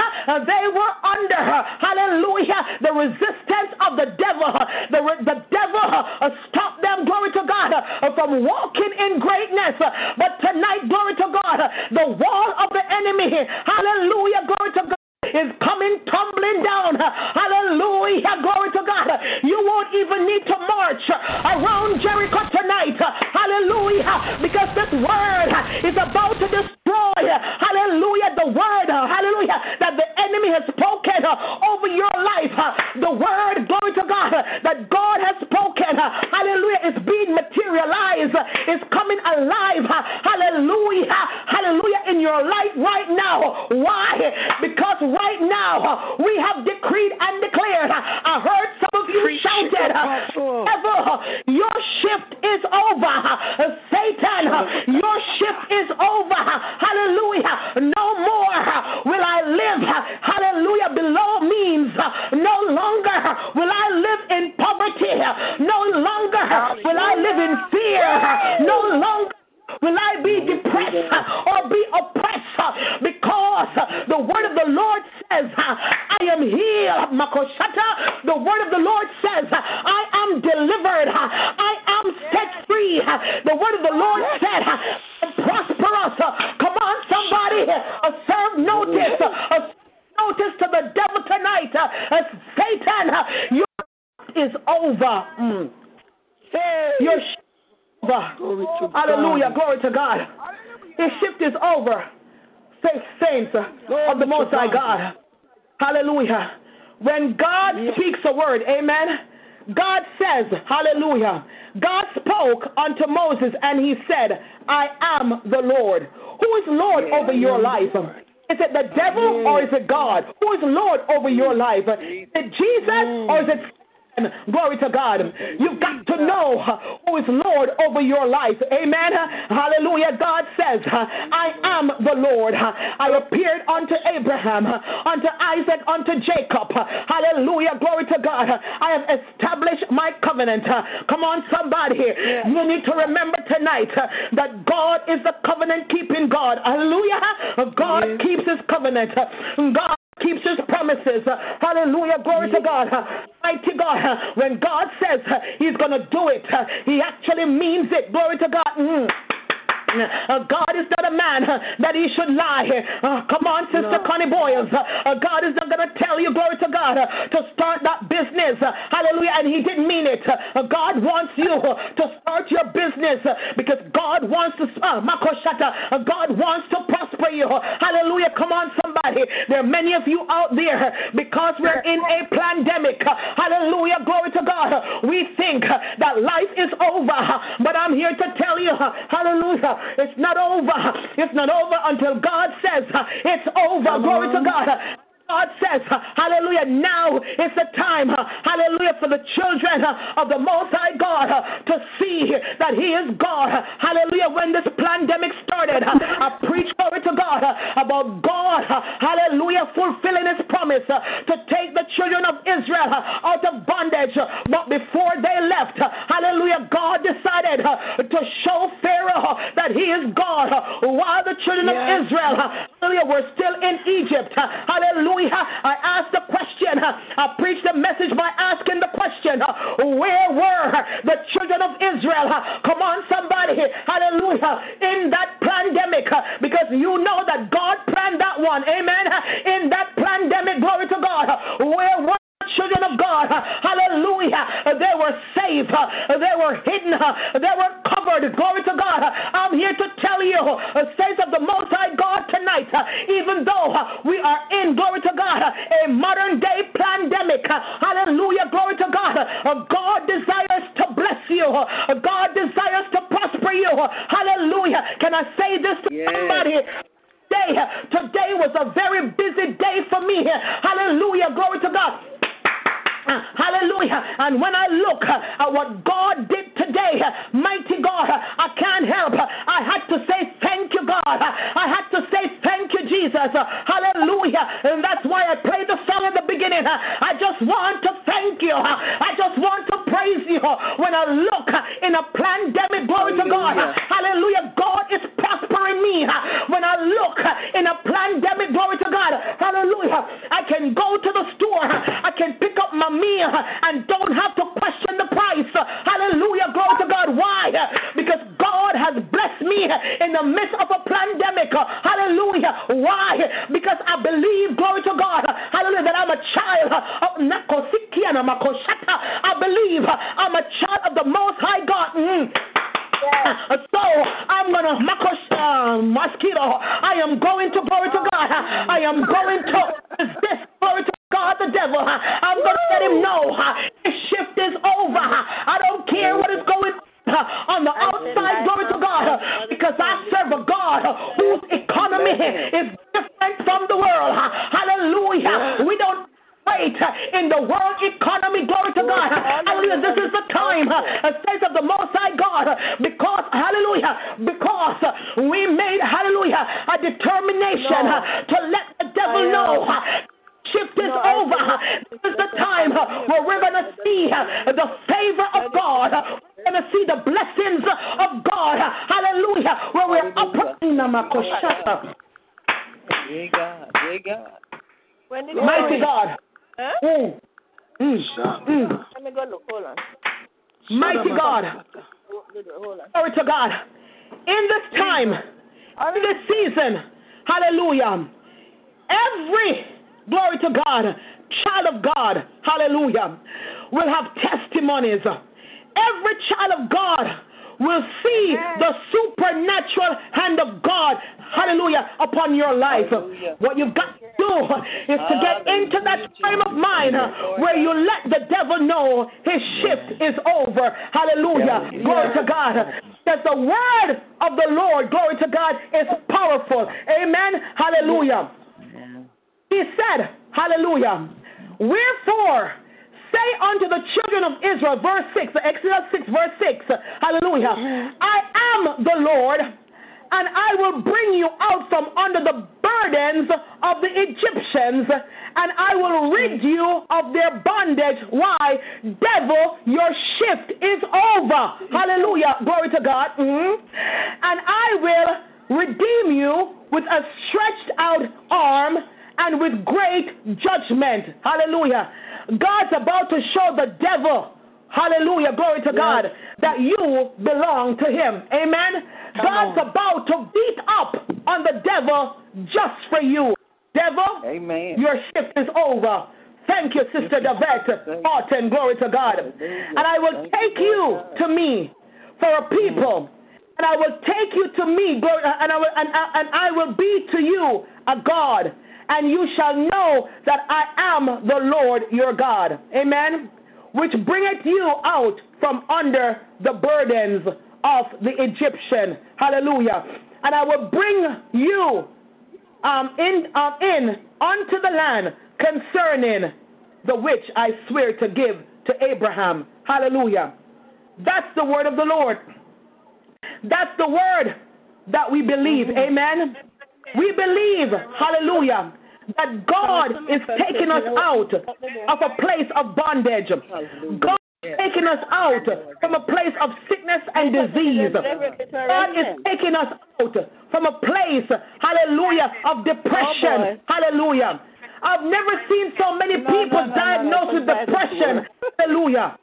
They were under, hallelujah, the resistance of the devil. The, the devil Uh, stop them, glory to God, uh, from walking in greatness. Uh, but tonight, glory to God, uh, the wall of the enemy, hallelujah, glory to God is coming tumbling down. Hallelujah. Glory to God. You won't even need to march around Jericho tonight. Hallelujah. Because this word is about to destroy. Hallelujah. The word. Hallelujah. That the enemy has spoken over your life. The word, glory to God, that God has spoken. Hallelujah. Is being materialized. Is coming alive. Hallelujah. Hallelujah. In your life right now. Why? Because right now uh, we have decreed and declared. Uh, I heard some of you shouted, uh, Ever, your shift is over. Satan, your shift is over. Hallelujah. No more will I live. Hallelujah. Below means no longer will I live in poverty. No longer will I live in fear. No longer will I be depressed uh, or be oppressed uh, because uh, the word of the Lord says, I am healed. Makoshata. The word of the Lord says, I am delivered. I am set free. The word of the Lord said, prosperous. Come on, somebody. Serve notice. A Notice to the devil tonight. Satan, your is over. Mm. Your over. Hallelujah. Glory to God. His shift is over. Faith saints of the Most High God. Hallelujah. When God speaks a word, amen. God says, hallelujah. God spoke unto Moses and he said, I am the Lord. Who is Lord over your life? Is it the devil or is it God? Who is Lord over your life? Is it Jesus or is it Glory to God. You've got to know who is Lord over your life. Amen. Hallelujah. God says, I am the Lord. I appeared unto Abraham, unto Isaac, unto Jacob. Hallelujah. Glory to God. I have established my covenant. Come on, somebody. You need to remember tonight that God is the covenant keeping God. Hallelujah. God keeps his covenant. God keeps his promises. Hallelujah. Glory to God. Mighty God. When God says he's going to do it, he actually means it. Glory to God. Mm. Uh, God is not a man uh, that he should lie. Uh, come on, Sister no. Connie Boyles. Uh, God is not going to tell you, glory to God, uh, to start that business. Uh, hallelujah. And he didn't mean it. God wants you to start your business because God wants to, uh, Makoshata, God wants to prosper you. Hallelujah. Come on, somebody. There are many of you out there because we're in a pandemic. Hallelujah. Glory to God. We think that life is over. But I'm here to tell you, hallelujah. It's not over. It's not over until God says it's over. Glory to God. God says, hallelujah, now is the time, hallelujah, for the children of the Most High God to see that He is God. Hallelujah. When this pandemic started, I preached glory to God about God, hallelujah, fulfilling His promise to take the children of Israel out of bondage. But before they left, hallelujah, God decided to show Pharaoh that He is God while the children yes. of Israel, hallelujah, were still in Egypt. Hallelujah. I asked the question. Uh, I preached the message by asking the question uh, where were the children of Israel? Uh, come on, somebody. Hallelujah. In that pandemic, because you know that God planned that one. Amen. In that pandemic, glory to God. Where were children of God, hallelujah, they were saved, they were hidden, they were covered. Glory to God. I'm here to tell you, saints of the Most High God, tonight, even though we are in, glory to God, a modern day pandemic, hallelujah, glory to God, God desires to bless you, God desires to prosper you, hallelujah. Can I say this to yes. somebody? Today, today was a very busy day for me. Hallelujah. Glory to God. Hallelujah. And when I look at what God did today, mighty God, I can't help. I had to say thank you, God. I had to say thank you, Jesus. Hallelujah. And that's why I played the song at the beginning. I just want to thank you. I just want to praise you. When I look in a pandemic, glory to God. Hallelujah. God is prospering me. When I look in a pandemic, glory to God. Hallelujah. I can go to the store. I can pick up my and don't have to question the price. Hallelujah. Glory to God. Why? Because God has blessed me in the midst of a pandemic. Hallelujah. Why? Because I believe, glory to God. Hallelujah. That I'm a child of Nakosikiana Makoshata. I believe I'm a child of the Most High God. Mm. So I'm gonna uh, mosquito. I am going to glory to God. I am going to resist glory to God the devil. I'm going to let him know his shift is over. I don't care what is going on the outside, glory to God, because I serve a God whose economy is different from the world. Hallelujah. We don't wait in the world economy. Glory to God. Hallelujah. This is the time, A saints of the Most High God, because, hallelujah, because we made, hallelujah, a determination to let the devil know shift is no, over. This is the time where we're going to see the favor of God. We're going to see the blessings of God. Hallelujah. Where we're operating. Mighty God. Huh? Mm. Mm. Mm. Let me go look. Hold on. Mighty God. Glory to God. In this time, in this season, hallelujah, every glory to God, child of God, hallelujah, will have testimonies. Every child of God will see the supernatural hand of God, hallelujah, upon your life. Hallelujah. What you've got to do is to get into that frame of mind where you let the devil know his shift is over. Hallelujah. Glory to God. That the word of the Lord, glory to God, is powerful. Amen. Hallelujah. He said, Hallelujah. Wherefore, say unto the children of Israel, verse 6, Exodus 6, verse 6, hallelujah, I am the Lord, and I will bring you out from under the burdens of the Egyptians, and I will rid you of their bondage. Why? Devil, your shift is over. Hallelujah. Glory to God. Mm-hmm. And I will redeem you with a stretched out arm and with great judgment. Hallelujah. God's about to show the devil, hallelujah, glory to yes. God, that you belong to him. Amen. Come God's on. about to beat up on the devil just for you. Devil, Amen. your shift is over. Thank you, Sister Davette Martin. Glory to God. And I will take you to me for a people. And I will take you to me, and I will, and, and I will be to you a God and you shall know that I am the Lord your God. Amen. Which bringeth you out from under the burdens of the Egyptian. Hallelujah. And I will bring you um, in, um, in unto the land concerning the which I swear to give to Abraham. Hallelujah. That's the word of the Lord. That's the word that we believe. Amen. We believe, hallelujah, that God is taking us out of a place of bondage. God is taking us out from a place of sickness and disease. God is taking us out from a place, hallelujah, of depression. Hallelujah. I've never seen so many people diagnosed with depression. Hallelujah.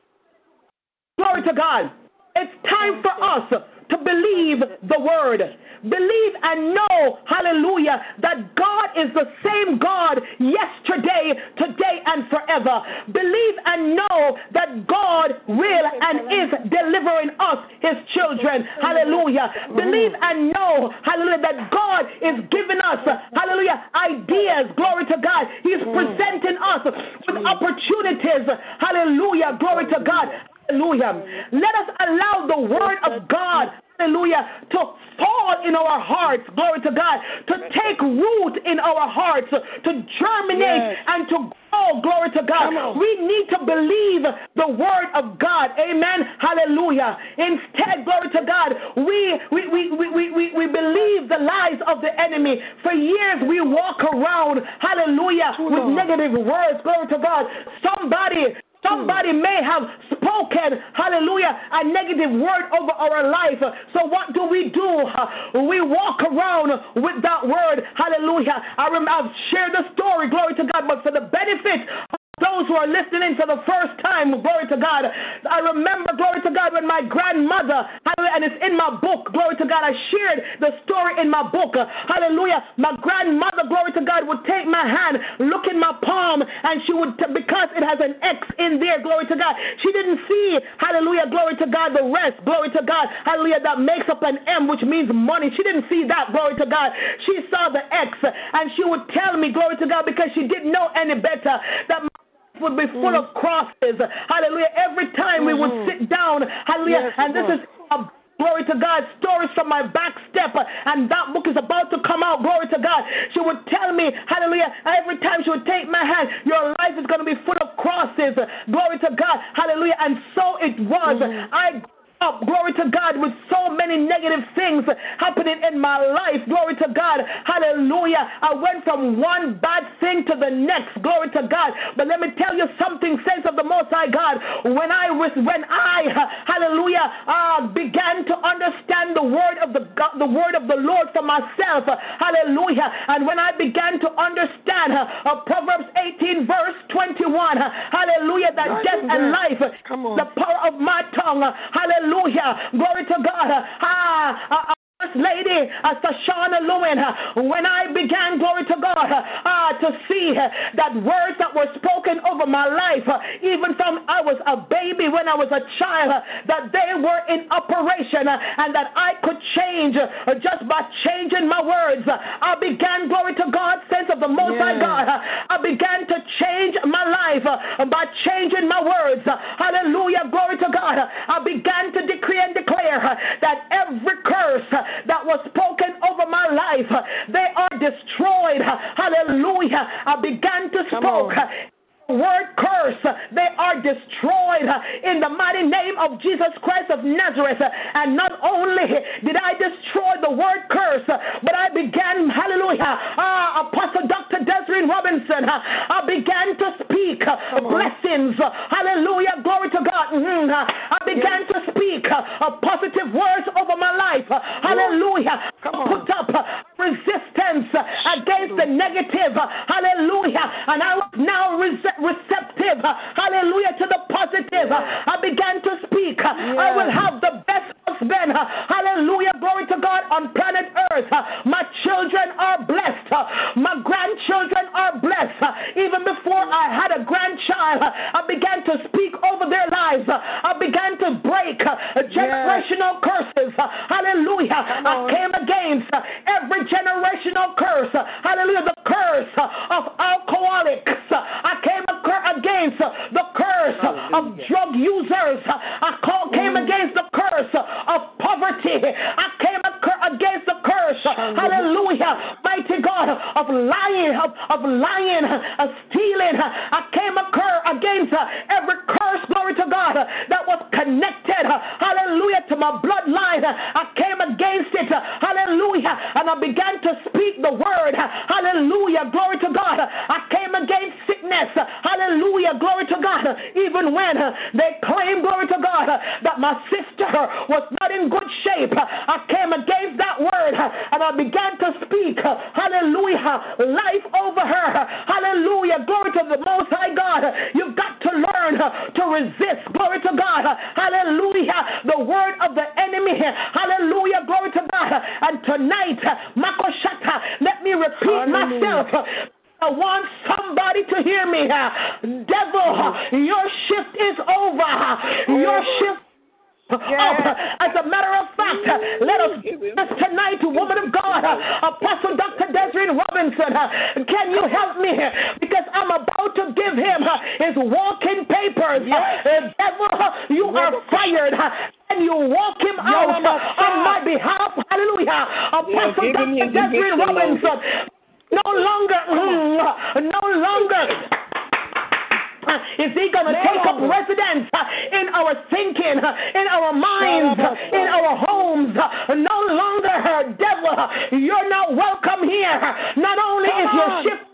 Glory to God. It's time for us to believe the word. Believe and know, hallelujah, that God is the same God yesterday, today, and forever. Believe and know that God will and is delivering us, his children. Hallelujah. Believe and know, hallelujah, that God is giving us, hallelujah, ideas. Glory to God. He's presenting us with opportunities. Hallelujah. Glory to God. Hallelujah. Let us allow the word of God hallelujah, to fall in our hearts, glory to God, to take root in our hearts, to germinate yes. and to grow, glory to God. We need to believe the word of God, amen, hallelujah. Instead, glory to God, we, we, we, we, we, we believe the lies of the enemy. For years we walk around, hallelujah, with negative words, glory to God. Somebody Somebody may have spoken, hallelujah, a negative word over our life. So what do we do? We walk around with that word, hallelujah. I I've shared the story, glory to God, but for the benefit those who are listening for the first time, glory to God. I remember, glory to God, when my grandmother, and it's in my book, glory to God, I shared the story in my book, hallelujah. My grandmother, glory to God, would take my hand, look in my palm, and she would, because it has an X in there, glory to God, she didn't see, hallelujah, glory to God, the rest, glory to God, hallelujah, that makes up an M, which means money. She didn't see that, glory to God. She saw the X, and she would tell me, glory to God, because she didn't know any better, that would be full mm. of crosses. Hallelujah. Every time mm-hmm. we would mm-hmm. sit down, hallelujah. Yes, and this is a Glory to God, stories from my back step, and that book is about to come out. Glory to God. She would tell me, hallelujah, every time she would take my hand, your life is going to be full of crosses. Glory to God, hallelujah. And so it was. Mm. I up, glory to God, with so many negative things happening in my life. Glory to God. Hallelujah. I went from one bad thing to the next. Glory to God. But let me tell you something, sense of the Most High God. When I was, when I, hallelujah, uh, began to understand the word of the God, the word of the Lord for myself. Hallelujah. And when I began to understand uh, Proverbs 18 verse 21, hallelujah, that death and life, the power of my tongue, hallelujah Hallelujah. Glory to God. Ah, Lady uh, Sashana Lewin, when I began, glory to God, uh, to see that words that were spoken over my life, even from I was a baby when I was a child, that they were in operation and that I could change just by changing my words. I began, glory to God, sense of the Most High God. I began to change my life by changing my words. Hallelujah, glory to God. I began to decree and declare that every curse that was spoken over my life, they are destroyed. Hallelujah. I began to speak word curse, they are destroyed in the mighty name of Jesus Christ of Nazareth. And not only did I destroy the word curse, but I began, hallelujah, uh, Apostle Dr. Desiree Robinson, I began to speak blessings, hallelujah, glory to God. Mm-hmm. I began yes. to speak uh, positive words over my life, hallelujah. Put up resistance against the negative, hallelujah. And I was now resist receptive, hallelujah, to the positive. I began to speak. I will have the best husband, hallelujah, glory to God, on planet earth. My children are blessed. My grandchildren are blessed. Even before I had a grandchild, I began to speak over their lives. I began to break generational curses. Hallelujah. I came against every generational curse. Hallelujah. The curse of alcoholics. I came against the curse of drug users. I came mm. against the curse of poverty. I came against the curse curse, hallelujah, mighty God, of lying, of, of lying, of stealing. I came against every curse, glory to God, that was connected, hallelujah, to my bloodline. I came against it, hallelujah, and I began to speak the word, hallelujah, glory to God. I came against sickness, hallelujah, glory to God, even when uh, they claim, glory to God, uh, that my sister uh, was not in good shape. I came against that word and I began to speak, hallelujah, life over her, hallelujah, glory to the Most High God. You've got to learn to resist, glory to God, hallelujah, the word of the enemy, hallelujah, glory to God. And tonight, Makoshata, let me repeat hallelujah. myself. I want somebody to hear me. Devil, your shift is over. Your shift Yes. As a matter of fact, let us give this tonight, woman of God, Apostle Dr. Desiree Robinson, can you help me? Because I'm about to give him his walking papers. Yes. Eh, devil, you are fired. And you walk him out on my behalf. Hallelujah. Apostle Dr. Desiree Robinson. No longer, mm, no longer is he going to take up residence in our thinking, in our minds, in our homes? No longer, devil, you're not welcome here. Not only is your ship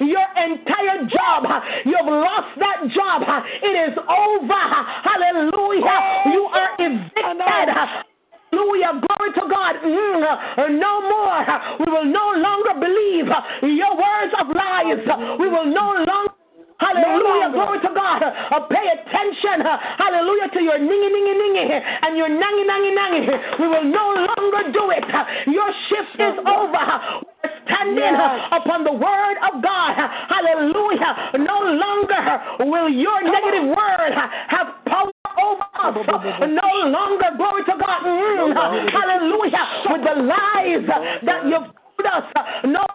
your entire job. You've lost that job. It is over. Hallelujah. You are evicted. Hallelujah. Glory to God. Mm, no more. We will no longer believe your words of lies. We will no longer Hallelujah. Glory to God. Uh, pay attention. Uh, hallelujah to your ningy, ningy, ningy uh, and your nangy, nangy, nangy. We will no longer do it. Uh, your shift is over. We're standing uh, yes. upon the word of God. Hallelujah. No longer will your Come negative on. word have power over us. No longer, glory to God. Mm, hallelujah. With the lies that you've told us. No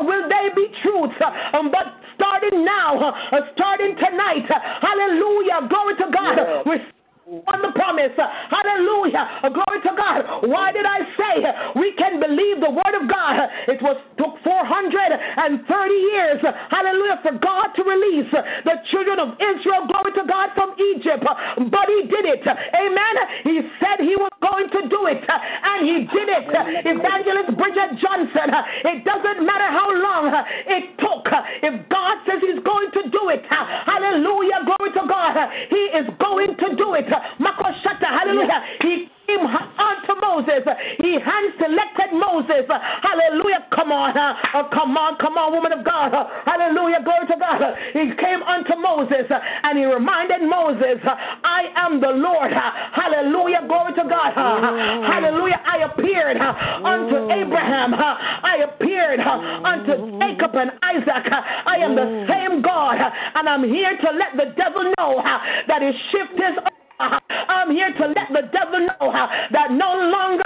will they be truth. Um, but starting now, uh, starting tonight, hallelujah, glory to God. We're on the promise. Hallelujah. Glory to God. Why did I say we can believe the word of God? It was took 430 years. Hallelujah. For God to release the children of Israel. Glory to God from Egypt. But he did it. Amen. He said he was going to do it. And he did it. Evangelist Bridget Johnson. It doesn't matter how long it took. If God says he's going to do it. Hallelujah. Glory to God. He is going to do it. Makoshata, hallelujah. He came unto Moses. He hand selected Moses. Hallelujah. Come on. Uh, come on. Come on, woman of God. Hallelujah. Glory to God. He came unto Moses and he reminded Moses, I am the Lord. Hallelujah. Glory to God. Hallelujah. I appeared unto Abraham. I appeared unto Jacob and Isaac. I am the same God. And I'm here to let the devil know that his shift is Uh-huh. I'm here to let the devil know that no longer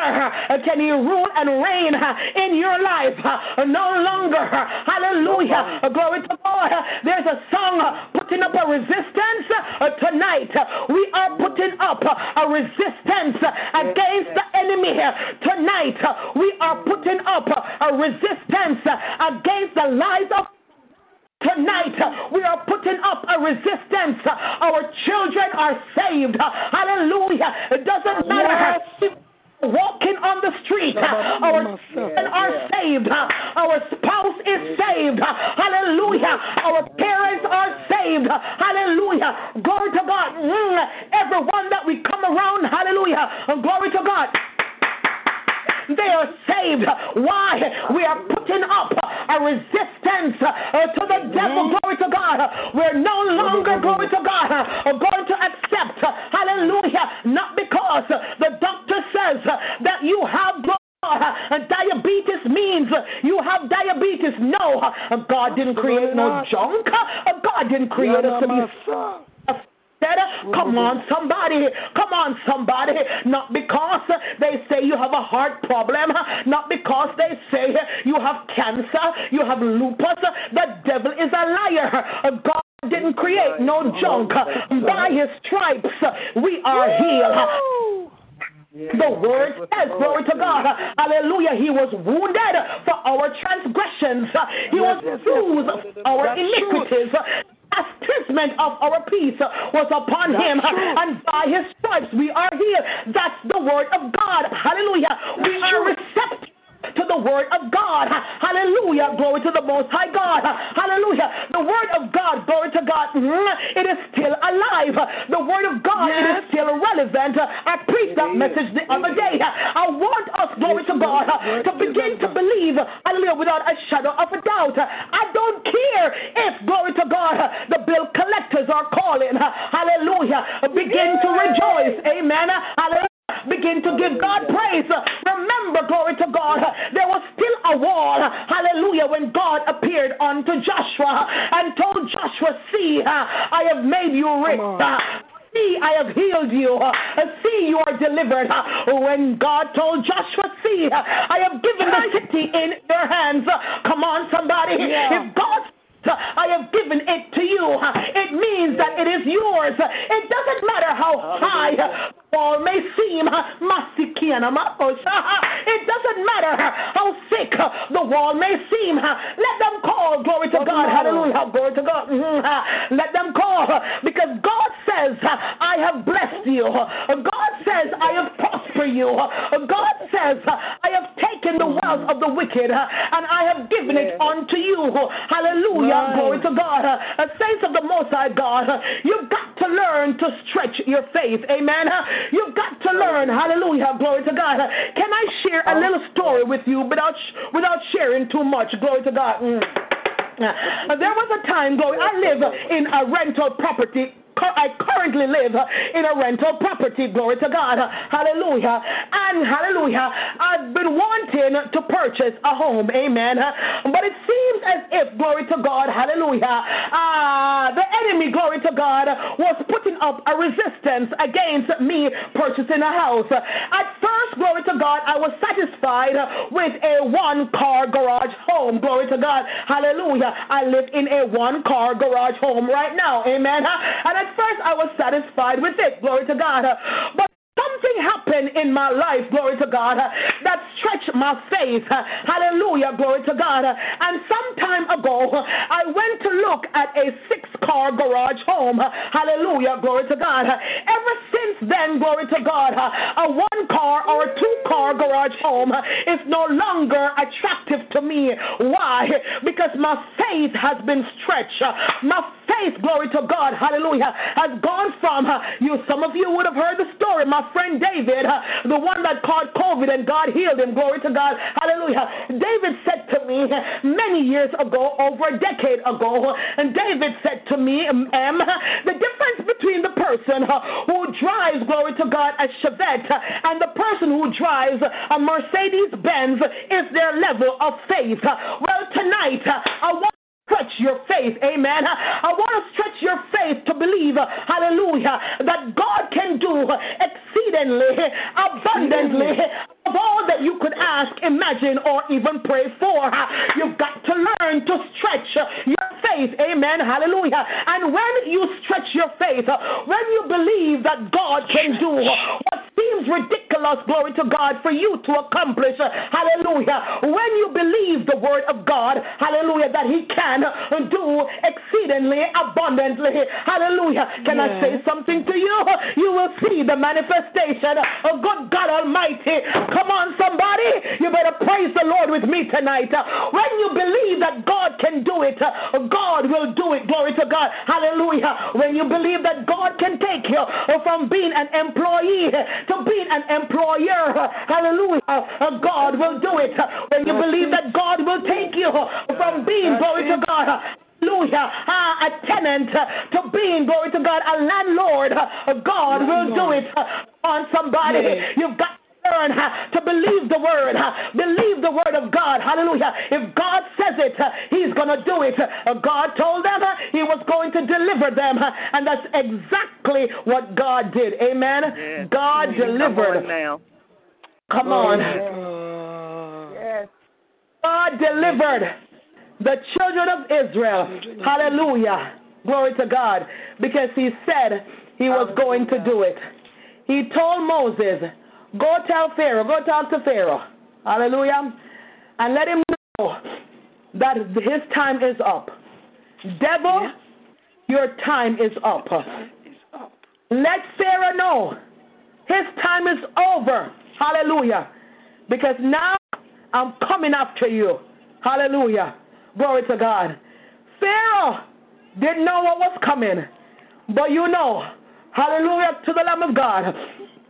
can he rule and reign in your life. No longer. Hallelujah. Glory to God. There's a song putting up a resistance tonight. We are putting up a resistance against the enemy tonight. We are putting up a resistance against the lies of Tonight, uh, we are putting up a resistance. Uh, our children are saved. Uh, hallelujah. It doesn't matter. Yes. Walking on the street, our children are saved. Our spouse is saved. Hallelujah. Our parents are saved. Hallelujah. Glory to God. Mm, everyone that we come around, hallelujah. Glory to God they are saved. Why? We are putting up a resistance uh, to the devil. Glory to God. We're no longer, glory to God, going to accept, hallelujah, not because the doctor says that you have God, diabetes means you have diabetes. No, God didn't create no junk. God didn't create us to be Come on, somebody. Come on, somebody. Not because they say you have a heart problem, not because they say you have cancer, you have lupus. The devil is a liar. God didn't create no junk. By his stripes, we are healed. The word says, glory to God. Hallelujah. He was wounded for our transgressions. He was bruised for our iniquities chastisement of our peace was upon That's him, true. and by his stripes we are healed. That's the word of God. Hallelujah. That's we are receptive to the word of God. Hallelujah. Glory to the most high God. Hallelujah. The word of God, glory to God, mm, it is still alive. The word of God, yes. it is still relevant. I preached that message the other day. I want us, glory to God, to begin to believe, hallelujah, without a shadow of a doubt. I don't care if, glory to God, the bill collectors are calling. Hallelujah. Begin to rejoice. Amen. Hallelujah. Begin to give God praise. Remember, glory to God, there was still a wall. Hallelujah. When God appeared unto Joshua and told Joshua, See, I have made you rich. See, I have healed you. See, you are delivered. When God told Joshua, See, I have given the city in your hands. Come on, somebody. Yeah. If God I have given it to you. It means that it is yours. It doesn't matter how high the wall may seem. It doesn't matter how thick the wall may seem. Let them call. Glory to God. Hallelujah. Glory to God. Mm-hmm. Let them call because God says, I have blessed you. God says, I have prospered you. God says, I have taken the wealth of the wicked and I have given it unto you. Hallelujah. Glory to God. Uh, Saints of the Most High God, uh, you've got to learn to stretch your faith. Amen. Uh, you've got to learn. Hallelujah. Glory to God. Can I share a oh, little story with you without without sharing too much? Glory to God. Mm. There was a time, glory, I live in a rental property I currently live in a rental property. Glory to God. Hallelujah. And hallelujah. I've been wanting to purchase a home. Amen. But it seems as if, glory to God, hallelujah, uh, the enemy, glory to God, was putting up a resistance against me purchasing a house. At first, glory to God, I was satisfied with a one car garage home. Glory to God. Hallelujah. I live in a one car garage home right now. Amen. And at first I was satisfied with it. Glory to God. But something happened in my life, glory to God, uh, that stretched my faith. Uh, hallelujah, glory to God. Uh, and some time ago, I went to look at a six car garage home. Hallelujah, glory to God. Ever since then, glory to God, a one car or a two car garage home is no longer attractive to me. Why? Because my faith has been stretched. My faith, glory to God, hallelujah, has gone from you. Some of you would have heard the story. My friend David, the one that caught COVID and God healed him. Glory to God. Hallelujah. David said to me many years ago, over a decade ago, and David said to me, M, the difference between the person who drives, glory to God, a Chevette and the person who drives a Mercedes Benz is their level of faith. Well, tonight, I want stretch your faith. Amen. I want to stretch your faith to believe, hallelujah, that God can do exceedingly, abundantly, of all that you could ask, imagine, or even pray for. You've got to learn to stretch your faith. Amen. Hallelujah. And when you stretch your faith, when you believe that God can do what seems ridiculous, glory to God, for you to accomplish, hallelujah. When you believe the word of God, hallelujah, that He can Uh, do exceedingly abundantly, hallelujah. Can. I say something to you? You will see the manifestation of good God Almighty. Come on, somebody. You better praise the Lord with me tonight. When you believe that God can do it, God will do it. Glory to God. Hallelujah. When you believe that God can take you from being an employee to being an employer, hallelujah, God will do it. When you believe that God will take you from being, glory to God, hallelujah, uh, a tenant to being, glory to God, a landlord, God will do it on somebody. You've got to learn to believe the word, believe the word of God. Hallelujah. If God says it, He's going to do it. God told them He was going to deliver them, and that's exactly what God did. Amen. Yes. God delivered. Come on. Come on. Yes. God delivered the children of Israel. Hallelujah. Glory to God. Because He said He was going to do it. He told Moses, Go tell Pharaoh, go talk to Pharaoh. Hallelujah. And let him know that his time is up. Devil, Yeah. your time is up. Let Pharaoh know his time is over. Hallelujah. Because now I'm coming after you. Hallelujah. Glory to God. Pharaoh didn't know what was coming. But you know, hallelujah to the Lamb of God,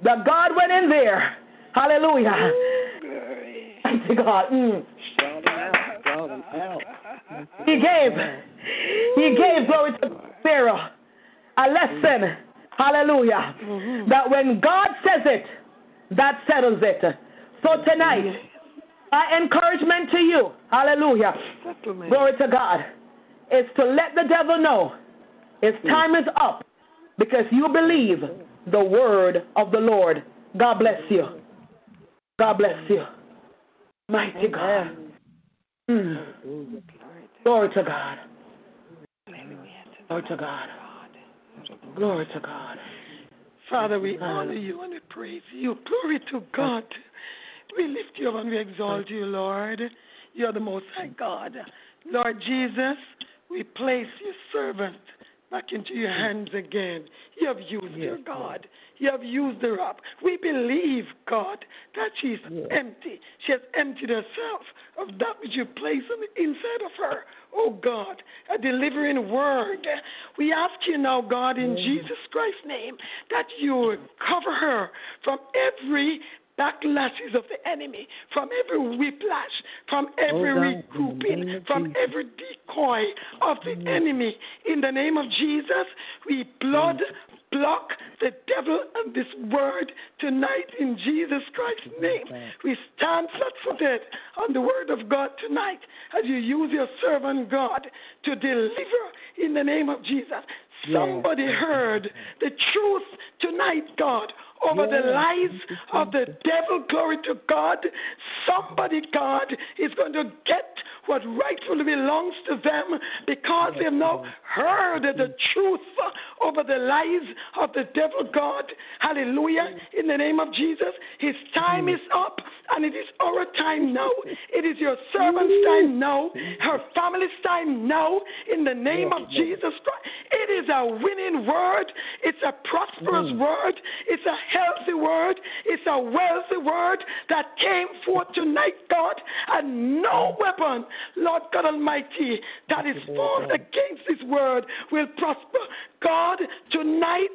that God went in there. Hallelujah. Thank you, God. Mm. Shout him out. Shout him out. He gave, he gave glory to Pharaoh a lesson. Hallelujah. That when God says it, that settles it. So tonight, my encouragement to you, hallelujah, Settlement. glory to God, is to let the devil know his time is up because you believe the word of the Lord. God bless you. God bless you. Mighty God. Mm. Glory to God. Glory to God. Glory to God. Father, we honor you and we praise you. Glory to God. We lift you up and we exalt you, Lord. You are the most high God. Lord Jesus, we place your servant back into your hands again. You have used her, God. You have used her up. We believe, God, that she's empty. She has emptied herself of that which you on the inside of her. Oh God, a delivering word. We ask you now, God, in Jesus Christ's name, that you would cover her from every backlashes of the enemy, from every whiplash, from every God, in regrouping, from every decoy of the enemy. In the name of Jesus, we blood block the devil and this word tonight in Jesus Christ's name. We stand flat footed on the word of God tonight as you use your servant God to deliver in the name of Jesus. Somebody heard the truth tonight, God, over the lies of the devil. Glory to God. Somebody, God, is going to get what rightfully belongs to them because they have now heard the truth over the lies of the devil, God. Hallelujah. In the name of Jesus, his time is up and it is our time now. It is your servant's time now, her family's time now. In the name of Jesus Christ, it is a winning word. It's a prosperous word. It's a healthy word. It's a wealthy word that came forth tonight, God. And no weapon, Lord God Almighty, that is formed against this word will prosper. God, tonight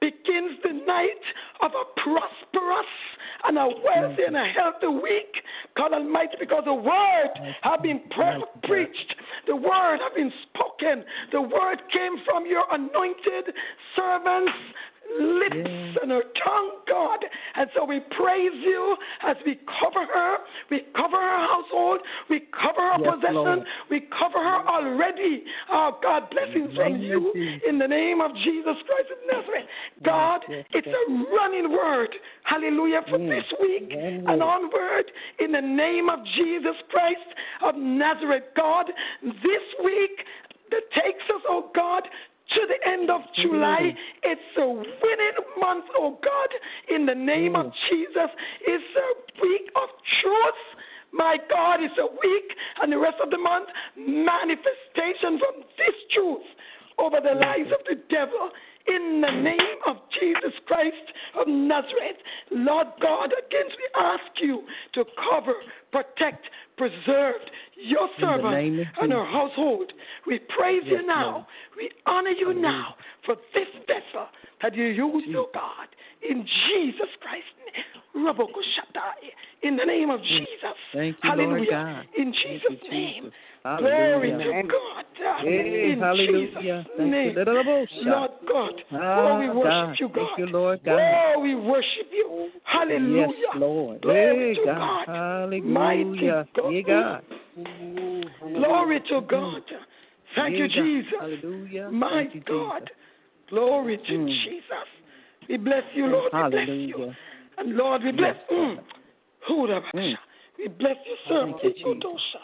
begins the night of a prosperous and a wealthy and a healthy week. God Almighty, because the word have been pre- preached, the word have been spoken, the word came from your anointed servants lips and her tongue, God. And so we praise you as we cover her, we cover her household, we cover her Yes, possession, Lord. we cover her already. Oh God, blessings from you in the name of Jesus Christ of Nazareth. God, yes, it's a running word. Hallelujah for Mm, this week and onward in the name of Jesus Christ of Nazareth. God, this week that takes us, oh God, to the end of July. It's a winning month, oh God, in the name of Jesus. It's a week of truth. My God, it's a week and the rest of the month, manifestation from this truth over the lives of the devil. In the name of Jesus Christ of Nazareth, Lord God, against we ask you to cover, protect, preserve your the servant and her household. We praise you now. Lord. We honor you now for this vessel that you use, oh God, in Jesus Christ's name. Rabokoshatai, In the name of mm. Jesus. Thank you, Lord Hallelujah. God. In Jesus' you, name. Jesus. Glory to God. Hey, in hallelujah. Jesus' Thank name. you, little Lord God. Oh, ah, we worship God. you, God. Thank you, Lord oh, God. Oh, we worship you. Hallelujah. Yes, Lord. Glory Hey, to God. God. Mighty. God. God. Glory to God. Thank you, Jesus. Hallelujah. My you, God. Jesus. Glory to Mm. Jesus. We bless you, Lord. We bless you. And Lord, we bless Yes, mm. We bless your servant. Thank you, Jesus.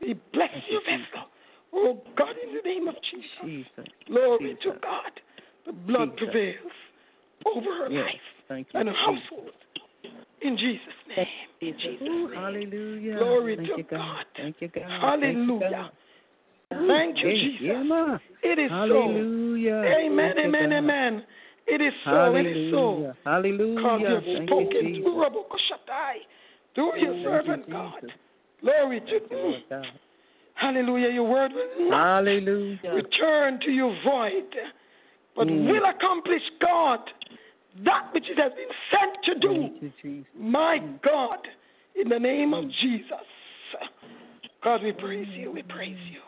We bless you, vessel. Oh God, in the name of Jesus. Glory to God. The blood prevails over her life Thank you, and her household. In Jesus' name. In Jesus' name. Hallelujah. Glory Thank to you, God. God. Thank you, God. Hallelujah. Thank Thank you, you, Jesus. Yeah, ma. It is so. Hallelujah. Amen, Thank amen, amen. It is so. It is so. Hallelujah. Hallelujah. God, you have Thank you, spoken Jesus. through Rabokoshatai, through your Thank you, servant God. Glory to you, you. God. Hallelujah. Your word will not Hallelujah. return to you void, but Mm. will accomplish, God, that which it has been sent to do. Thank you, Jesus. My God, in the name of Jesus. God, we praise you. We praise you.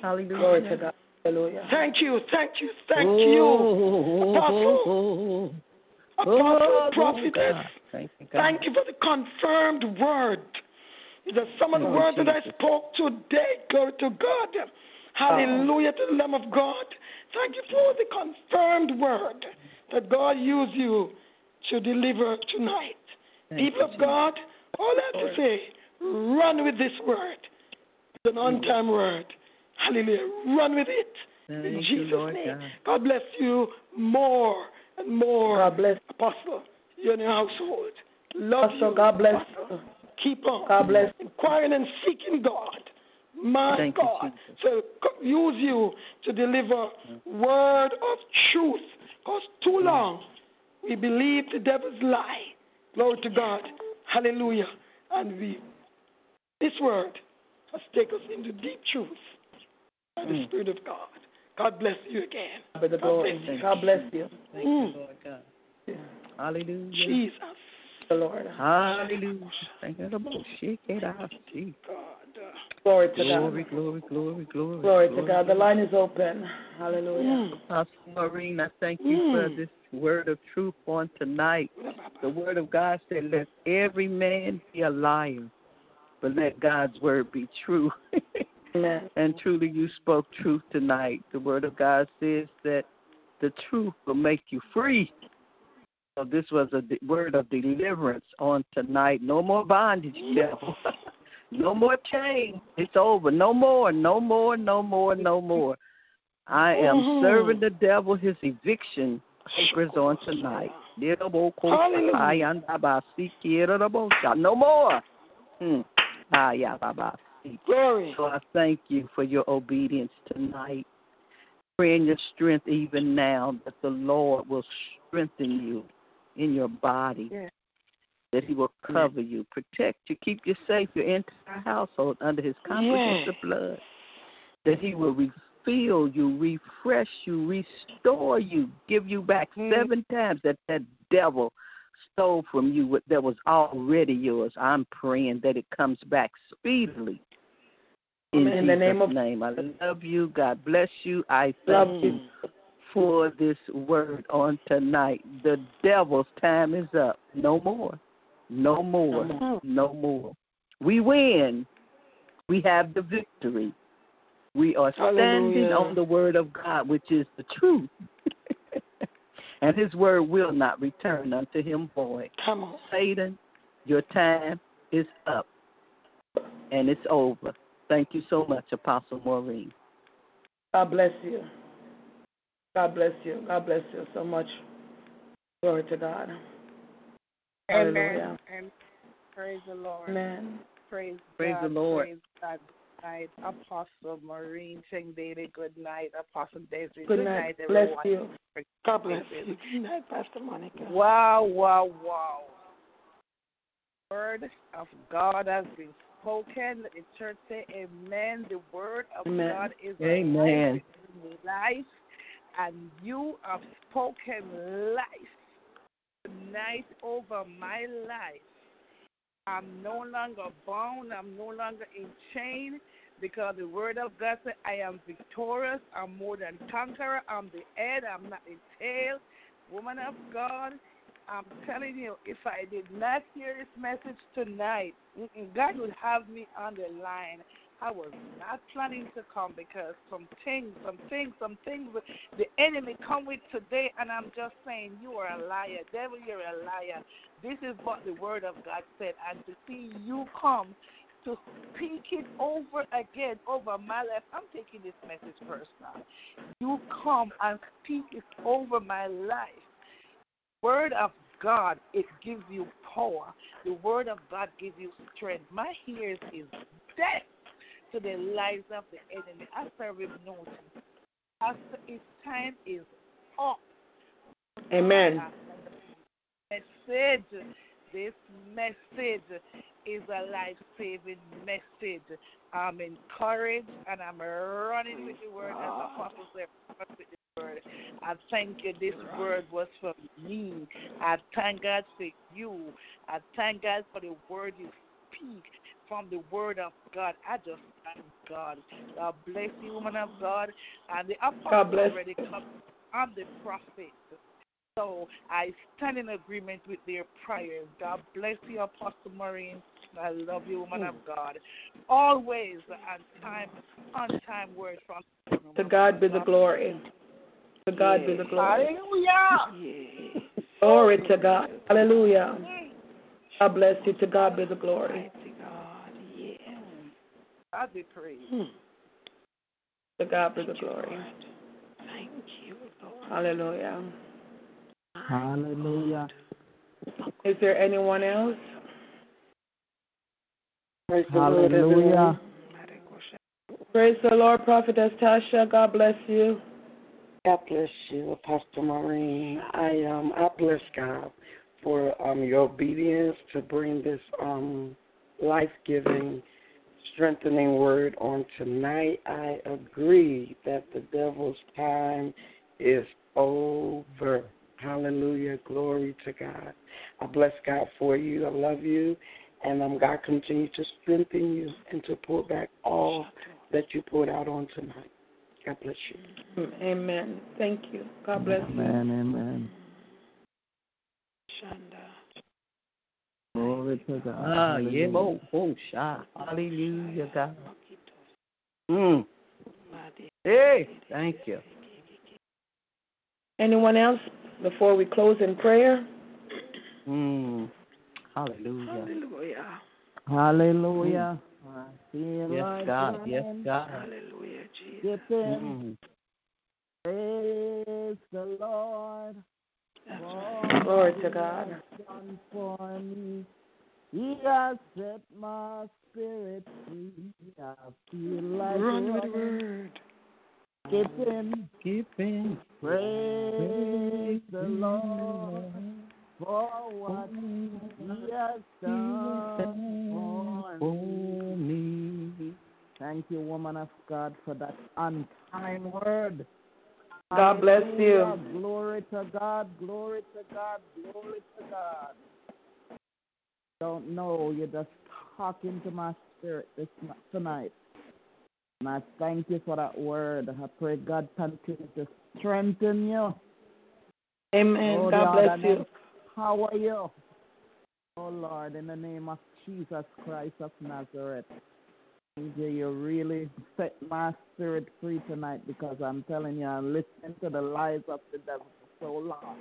Hallelujah. Glory to God. Hallelujah. Thank you, thank you, thank oh, you. Oh, Apostle. oh, oh, Apostle, oh, prophetess, Thank you, God. thank you for the confirmed word. The some of the Thank you, words that I spoke today, glory to God. Hallelujah to the Lamb of God. Thank you for the confirmed word that God used you to deliver tonight. Thank People of God, all I have to say, run with this word. It's an on time word. Hallelujah. Run with it. In Thank you, Jesus' Lord name. God. God bless you more and more. God bless. Apostle, you and your household. Love Apostle, you. God bless. Apostle. Keep on. God bless. Inquiring and seeking God. My Thank God. Jesus. So use you to deliver word of truth. Because too long we believe the devil's lie. Glory to God. Hallelujah. And we this word has taken us into deep truth by the Mm. Spirit of God. God bless you again. God be the God glory. bless you. God bless you. Thank Mm. you, Lord God. Hallelujah. Jesus. The Lord. Hallelujah. Thank you, Lord. Shake it out. See. God. Glory to Glory, God. glory, glory, glory. Glory Glory to God. The line is open. Hallelujah. mm. Apostle Maureen, I thank you for Mm. this word of truth on tonight. The word of God said, Let every man be a liar, but let God's word be true. *laughs* And truly, you spoke truth tonight. The word of God says that the truth will make you free. So, this was a word of deliverance on tonight. No more bondage, devil. *laughs* no more chain. It's over. No more, no more, no more, no more. I am Mhm. serving the devil his eviction papers on tonight. No more. Hmm. Ah. Glory. So I thank you for your obedience tonight. Praying your strength even now that the Lord will strengthen you in your body. Yes. That he will cover you, protect you, keep you safe, your entire household under his comprehensive blood. That he will refill you, refresh you, restore you, give you back Mm. seven times that that devil stole from you what that was already yours. I'm praying that it comes back speedily. In. In the name of- name, I love you. God bless you. I thank you for this word on tonight. The devil's time is up. No more. No more. No more. We win. We have the victory. We are standing Hallelujah. on the word of God, which is the truth. *laughs* and his word will not return unto him void. Come on. Satan, your time is up. And it's over. Thank you so much, Apostle Maureen. God bless you. God bless you. God bless you so much. Glory to God. Hallelujah. Amen. And praise the Lord. Amen. Praise, Praise God. the Lord. Praise God. Good night, Apostle Maureen Ching Daily. Good night, Apostle Daisy. Good night. Bless everyone. you. God bless you. Good night, Pastor Monica. Wow, wow, wow. Word of God has been spoken. The church say amen. The word of Amen. God is Amen. alive in life. And you have spoken life tonight over my life. I'm no longer bound. I'm no longer in chain because the word of God said I am victorious. I'm more than conqueror. I'm the head. I'm not the tail. Woman of God, I'm telling you, if I did not hear this message tonight, God would have me on the line. I was not planning to come because some things, some things, some things the enemy come with today, and I'm just saying, you are a liar. Devil, you're a liar. This is what the word of God said, and to see you come to speak it over again over my life. I'm taking this message personal. You come and speak it over my life. Word of God, it gives you power. The Word of God gives you strength. My ears is death to the lives of the enemy. I serve him notice. After his time is up. Amen. Message. This message is a life saving message. I'm encouraged and I'm running with the word as Apostle ah. said. With the word. I thank you. This word was for me. I thank God for you. I thank God for the word you speak from the word of God. I just thank God. God bless you, woman of God. And the apostle already come. I'm the prophet. So I stand in agreement with their prayers. God bless you, Apostle Maureen. I love you, woman of God. Always on time, on time word from To God be the glory. To God be the glory. Hallelujah. Glory to God. Hallelujah. Mm. God bless you. To God be the glory. God be praised. To God be the glory. Thank you, Lord. Hallelujah. Hallelujah. Is there anyone else? Praise the Lord. Hallelujah. Praise the Lord, Prophetess Tasha. God bless you. God bless you, Apostle Maureen. I um I bless God for um your obedience to bring this um life giving, strengthening word on tonight. I agree that the devil's time is over. Hallelujah. Glory to God. I bless God for you. I love you. And um, God continue to strengthen you and to pour back all that you poured out on tonight. God bless you. Amen. Thank you. God bless you. Amen, amen. Glory to God. Ah, yeah, oh, oh, sha. Hallelujah, God. Mm. Hey, thank you. Anyone else before we close in prayer? Mm. Hallelujah. Hallelujah. Hallelujah. I feel Yes, God. Yes, God. Hallelujah, Jesus. skipping. Mm. Praise the Lord. That's for right. Glory what to he God. He has set my spirit free. I feel like Run with the running, word. skipping. Keeping. Praise the Lord for what he has done for me. Thank you, woman of God, for that unkind word. God bless you. Glory to God, glory to God, glory to God. Don't know, you're just talking to my spirit this tonight. And I thank you for that word. I pray God continue to strengthen you. Amen. Oh, God Lord, bless you. How are you. Oh Lord, in the name of Jesus Christ of Nazareth. You really set my spirit free tonight because I'm telling you, I'm listening to the lies of the devil for so long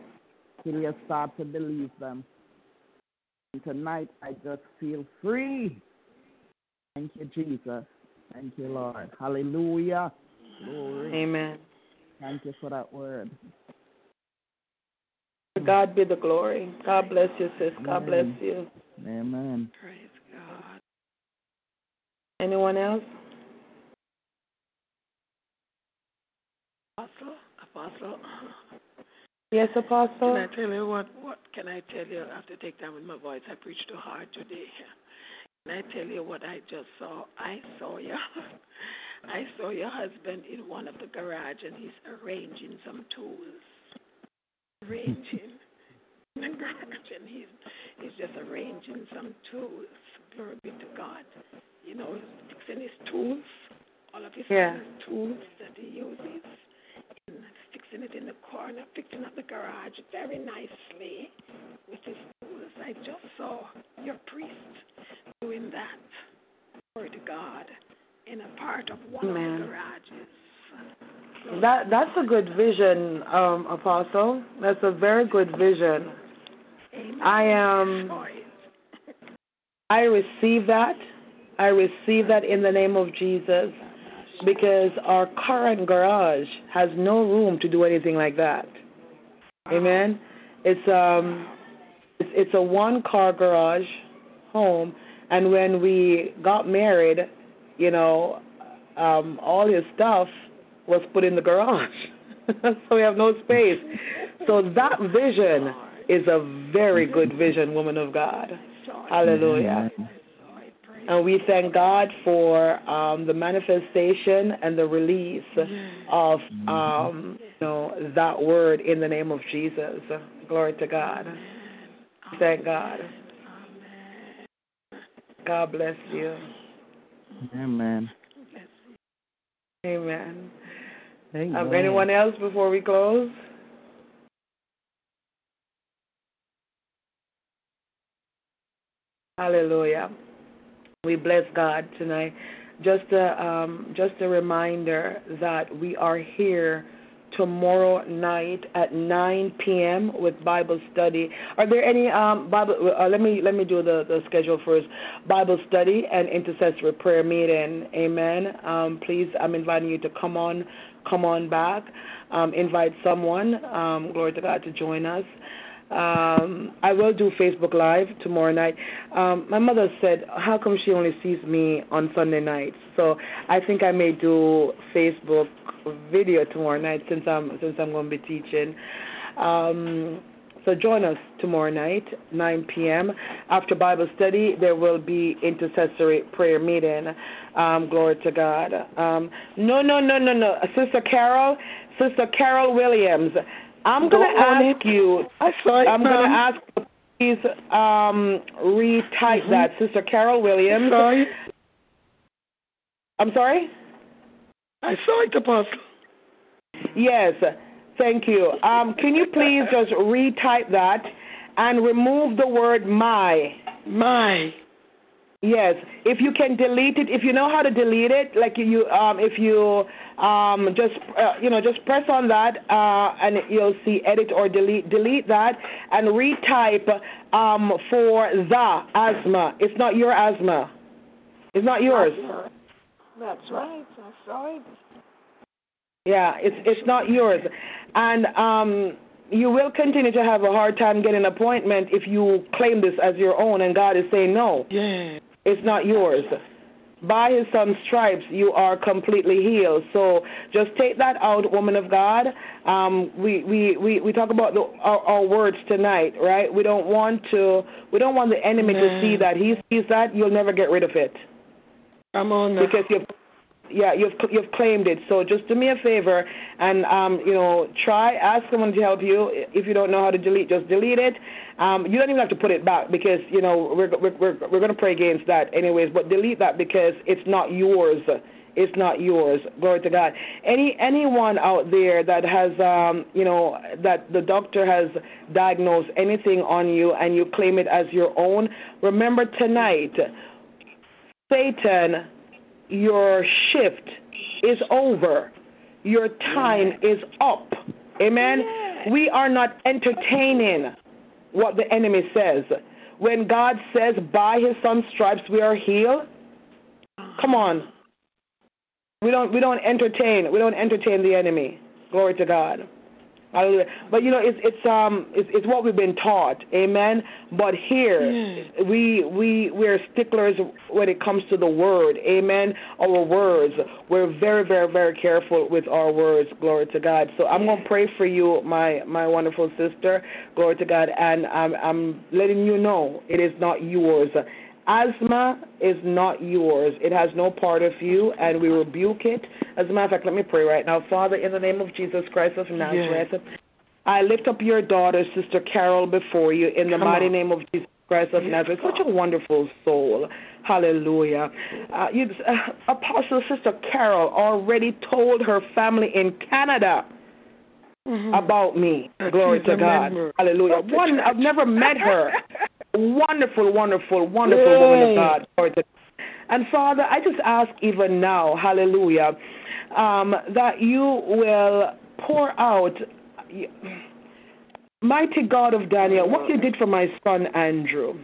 till you start to believe them. And tonight I just feel free. Thank you, Jesus. Thank you, Lord. Hallelujah. Glory. Amen. Thank you for that word. To God be the glory. God bless you, sis. God bless you. Amen. Praise God. Anyone else? Apostle, Apostle. *laughs* Yes, Apostle. Can I tell you what? What can I tell you? I have to take time with my voice. I preached too hard today. Can I tell you what I just saw? I saw you. *laughs* I saw your husband in one of the garage, and he's arranging some tools. Arranging in *laughs* the garage, and he's he's just arranging some tools. Glory be to God. You know, fixing his tools, all of his Yeah. tools that he uses fixing it in the corner, fixing up the garage very nicely with his tools. I just saw your priest doing that. Glory to God. In a part of one Amen. of the garages. That that's a good vision, um, Apostle. That's a very good vision. Amen. I am. I receive that. I receive that in the name of Jesus because our current garage has no room to do anything like that. Amen. It's um It's, it's a one car garage home. And when we got married, you know, um, all his stuff was put in the garage. *laughs* so we have no space. So that vision is a very good vision, woman of God. Hallelujah. And we thank God for um, the manifestation and the release of um, you know that word in the name of Jesus. Glory to God. Thank God. God bless you. Amen. Amen. Amen. Um, anyone else before we close? Hallelujah. We bless God tonight. Just a um, just a reminder that we are here tomorrow night at 9 p.m. with Bible study. Are there any um, Bible? Uh, let me let me do the, the schedule first. Bible study and intercessory prayer meeting. Amen. Um, please, I'm inviting you to come on, come on back. Um, invite someone. Um, glory to God to join us. Um, I will do Facebook Live tomorrow night. Um, my mother said, "How come she only sees me on Sunday nights?" So I think I may do Facebook video tomorrow night since I'm since I'm going to be teaching. Um, so join us tomorrow night, 9 p.m. After Bible study, there will be intercessory prayer meeting. Um, glory to God. Um, no, no, no, no, no. Sister Carol, Sister Carol Williams. I'm going to ask you. I saw it, I'm going to ask please um, retype Mhm. that, Sister Carol Williams. It. I'm sorry. I saw it, Apostle. Yes, thank you. Um, can you please just retype that and remove the word my? My. Yes, if you can delete it, if you know how to delete it, like you, um, if you um, just, uh, you know, just press on that, uh, and you'll see edit or delete, delete that, and retype um, for the asthma. It's not your asthma. It's not yours. That's right. I saw it. Yeah, it's it's not yours, and um, you will continue to have a hard time getting an appointment if you claim this as your own, and God is saying no. Yeah. It's not yours. By his son's stripes, you are completely healed. So just take that out, woman of God. Um, we, we, we, we talk about the, our, our words tonight, right? We don't want to. We don't want the enemy to see that. He sees that. You'll never get rid of it Come on now. because you've yeah you've you've claimed it. So just do me a favor and um you know try ask someone to help you. If you don't know how to delete just delete it. Um you don't even have to put it back because you know we're we're we're, we're going to pray against that anyways but delete that because it's not yours. It's not yours. Glory to god. Any anyone out there that has um you know that the doctor has diagnosed anything on you and you claim it as your own remember tonight Satan, your shift is over. Your time is up. Amen. We are not entertaining what the enemy says. When God says, by his son's stripes we are healed, come on. We don't we don't entertain we don't entertain the enemy. Glory to God. Hallelujah. But you know, it's it's um it's, it's what we've been taught, amen. But here we we we're sticklers when it comes to the word, amen. Our words, we're very very very careful with our words. Glory to God. So I'm gonna pray for you, my my wonderful sister. Glory to God, and I'm I'm letting you know it is not yours. Asthma is not yours. It has no part of you, and we rebuke it. As a matter of fact, let me pray right now. Father, in the name of Jesus Christ of Nazareth, I lift up your daughter, Sister Carol, before you in the Come mighty on. name of Jesus Christ of Nazareth. Such a wonderful soul. Hallelujah. Uh, you, uh, Apostle Sister Carol already told her family in Canada about me. That Glory to God. member Hallelujah. One. I've never met her. *laughs* wonderful, wonderful, wonderful woman of God. And Father, I just ask even now, hallelujah, um, that you will pour out, mighty God of Daniel, what you did for my son Andrew.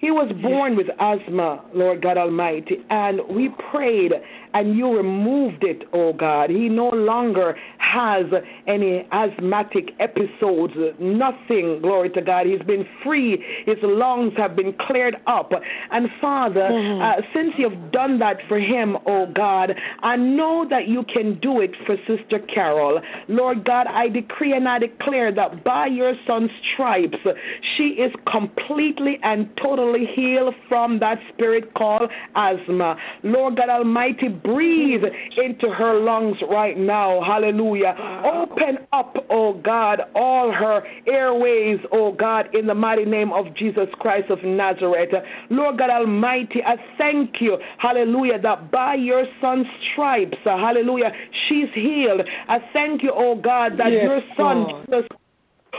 He was born with asthma, Lord God Almighty, and we prayed and you removed it, oh God. He no longer has any asthmatic episodes, nothing, glory to God. He's been free. His lungs have been cleared up. And Father, mm-hmm. uh, since you've done that for him, oh God, I know that you can do it for Sister Carol. Lord God, I decree and I declare that by your son's stripes, she is completely and totally heal from that spirit called asthma. Lord God Almighty, breathe into her lungs right now. Hallelujah. Open up, oh God, all her airways, oh God, in the mighty name of Jesus Christ of Nazareth. Lord God Almighty, I thank you, hallelujah, that by your son's stripes, hallelujah, she's healed. I thank you, oh God, that yes, your son, Jesus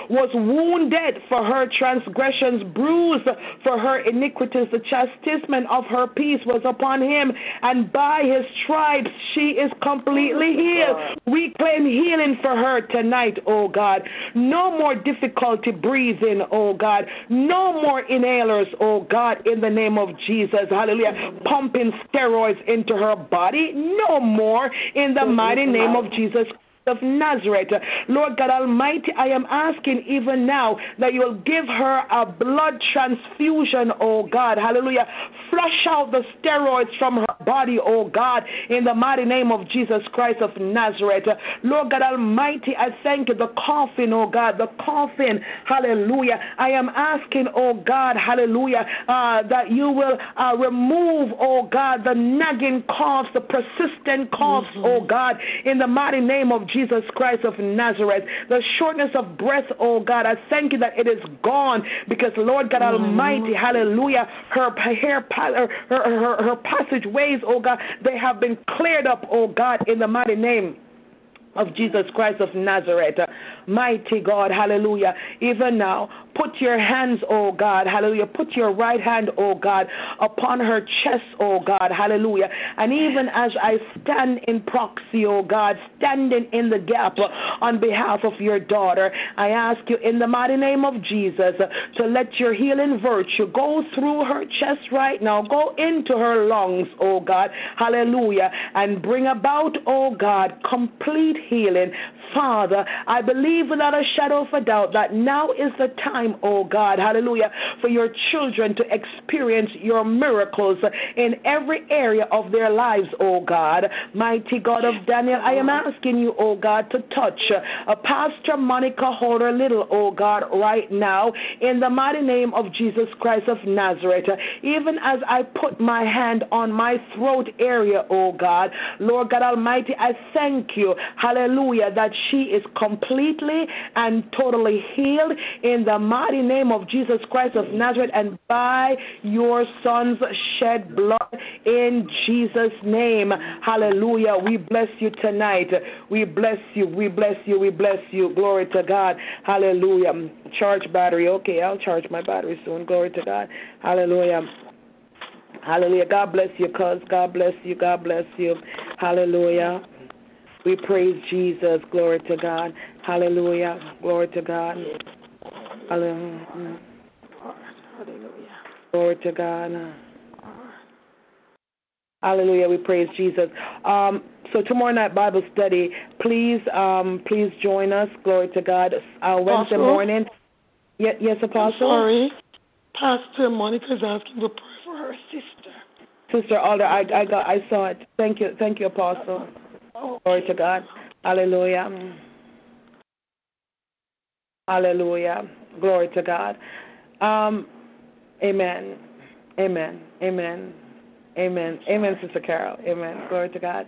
was wounded for her transgressions, bruised for her iniquities. The chastisement of her peace was upon him, and by his stripes she is completely healed. We claim healing for her tonight, oh God. No more difficulty breathing, oh God. No more inhalers, oh God, in the name of Jesus. Hallelujah. Pumping steroids into her body. No more in the mighty name of Jesus of Nazareth. Lord God Almighty, I am asking even now that you will give her a blood transfusion, oh God. Hallelujah. Flush out the steroids from her body, oh God, in the mighty name of Jesus Christ of Nazareth. Lord God Almighty, I thank you. The coffin, oh God, the coffin, hallelujah. I am asking, oh God, hallelujah, uh, that you will uh, remove, oh God, the nagging coughs, the persistent coughs, mm-hmm. oh God, in the mighty name of Jesus Christ of Nazareth. The shortness of breath, oh God, I thank you that it is gone because, Lord God mm-hmm. Almighty, hallelujah, her, hair, her, her, her, her passageways, oh God, they have been cleared up, oh God, in the mighty name of Jesus Christ of Nazareth. Mighty God, hallelujah. Even now, put your hands, oh God, hallelujah. Put your right hand, oh God, upon her chest, oh God, hallelujah. And even as I stand in proxy, oh God, standing in the gap on behalf of your daughter, I ask you in the mighty name of Jesus to let your healing virtue go through her chest right now, go into her lungs, oh God, hallelujah, and bring about, oh God, complete healing. Father, I believe without a shadow of a doubt that now is the time, oh God, hallelujah, for your children to experience your miracles in every area of their lives, oh God. Mighty God of Daniel, I am asking you, oh God, to touch a Pastor Monica Holder Little, oh God, right now, in the mighty name of Jesus Christ of Nazareth. Even as I put my hand on my throat area, oh God, Lord God Almighty, I thank you, hallelujah, that she is completely and totally healed in the mighty name of Jesus Christ of Nazareth and by your son's shed blood in Jesus' name. Hallelujah. We bless you tonight. We bless you. We bless you. We bless you. Glory to God. Hallelujah. Charge battery. Okay, I'll charge my battery soon. Glory to God. Hallelujah. Hallelujah. God bless you, cuz. God bless you. God bless you. Hallelujah. We praise Jesus. Glory to God. Hallelujah. Glory to God. Hallelujah. Glory to God. Hallelujah. We praise Jesus. Um, so tomorrow night Bible study. Please, um, please join us. Glory to God. Uh, Wednesday Apostle? morning. Yes, yes, Apostle. I'm sorry, Pastor Monica's asking for prayer for her sister. Sister Alder, I, I got, I saw it. Thank you, thank you, Apostle. Glory to God. Hallelujah. Hallelujah. Glory to God. Um, amen. Amen. Amen. Amen. Amen, Sister Carol. Amen. Glory to God.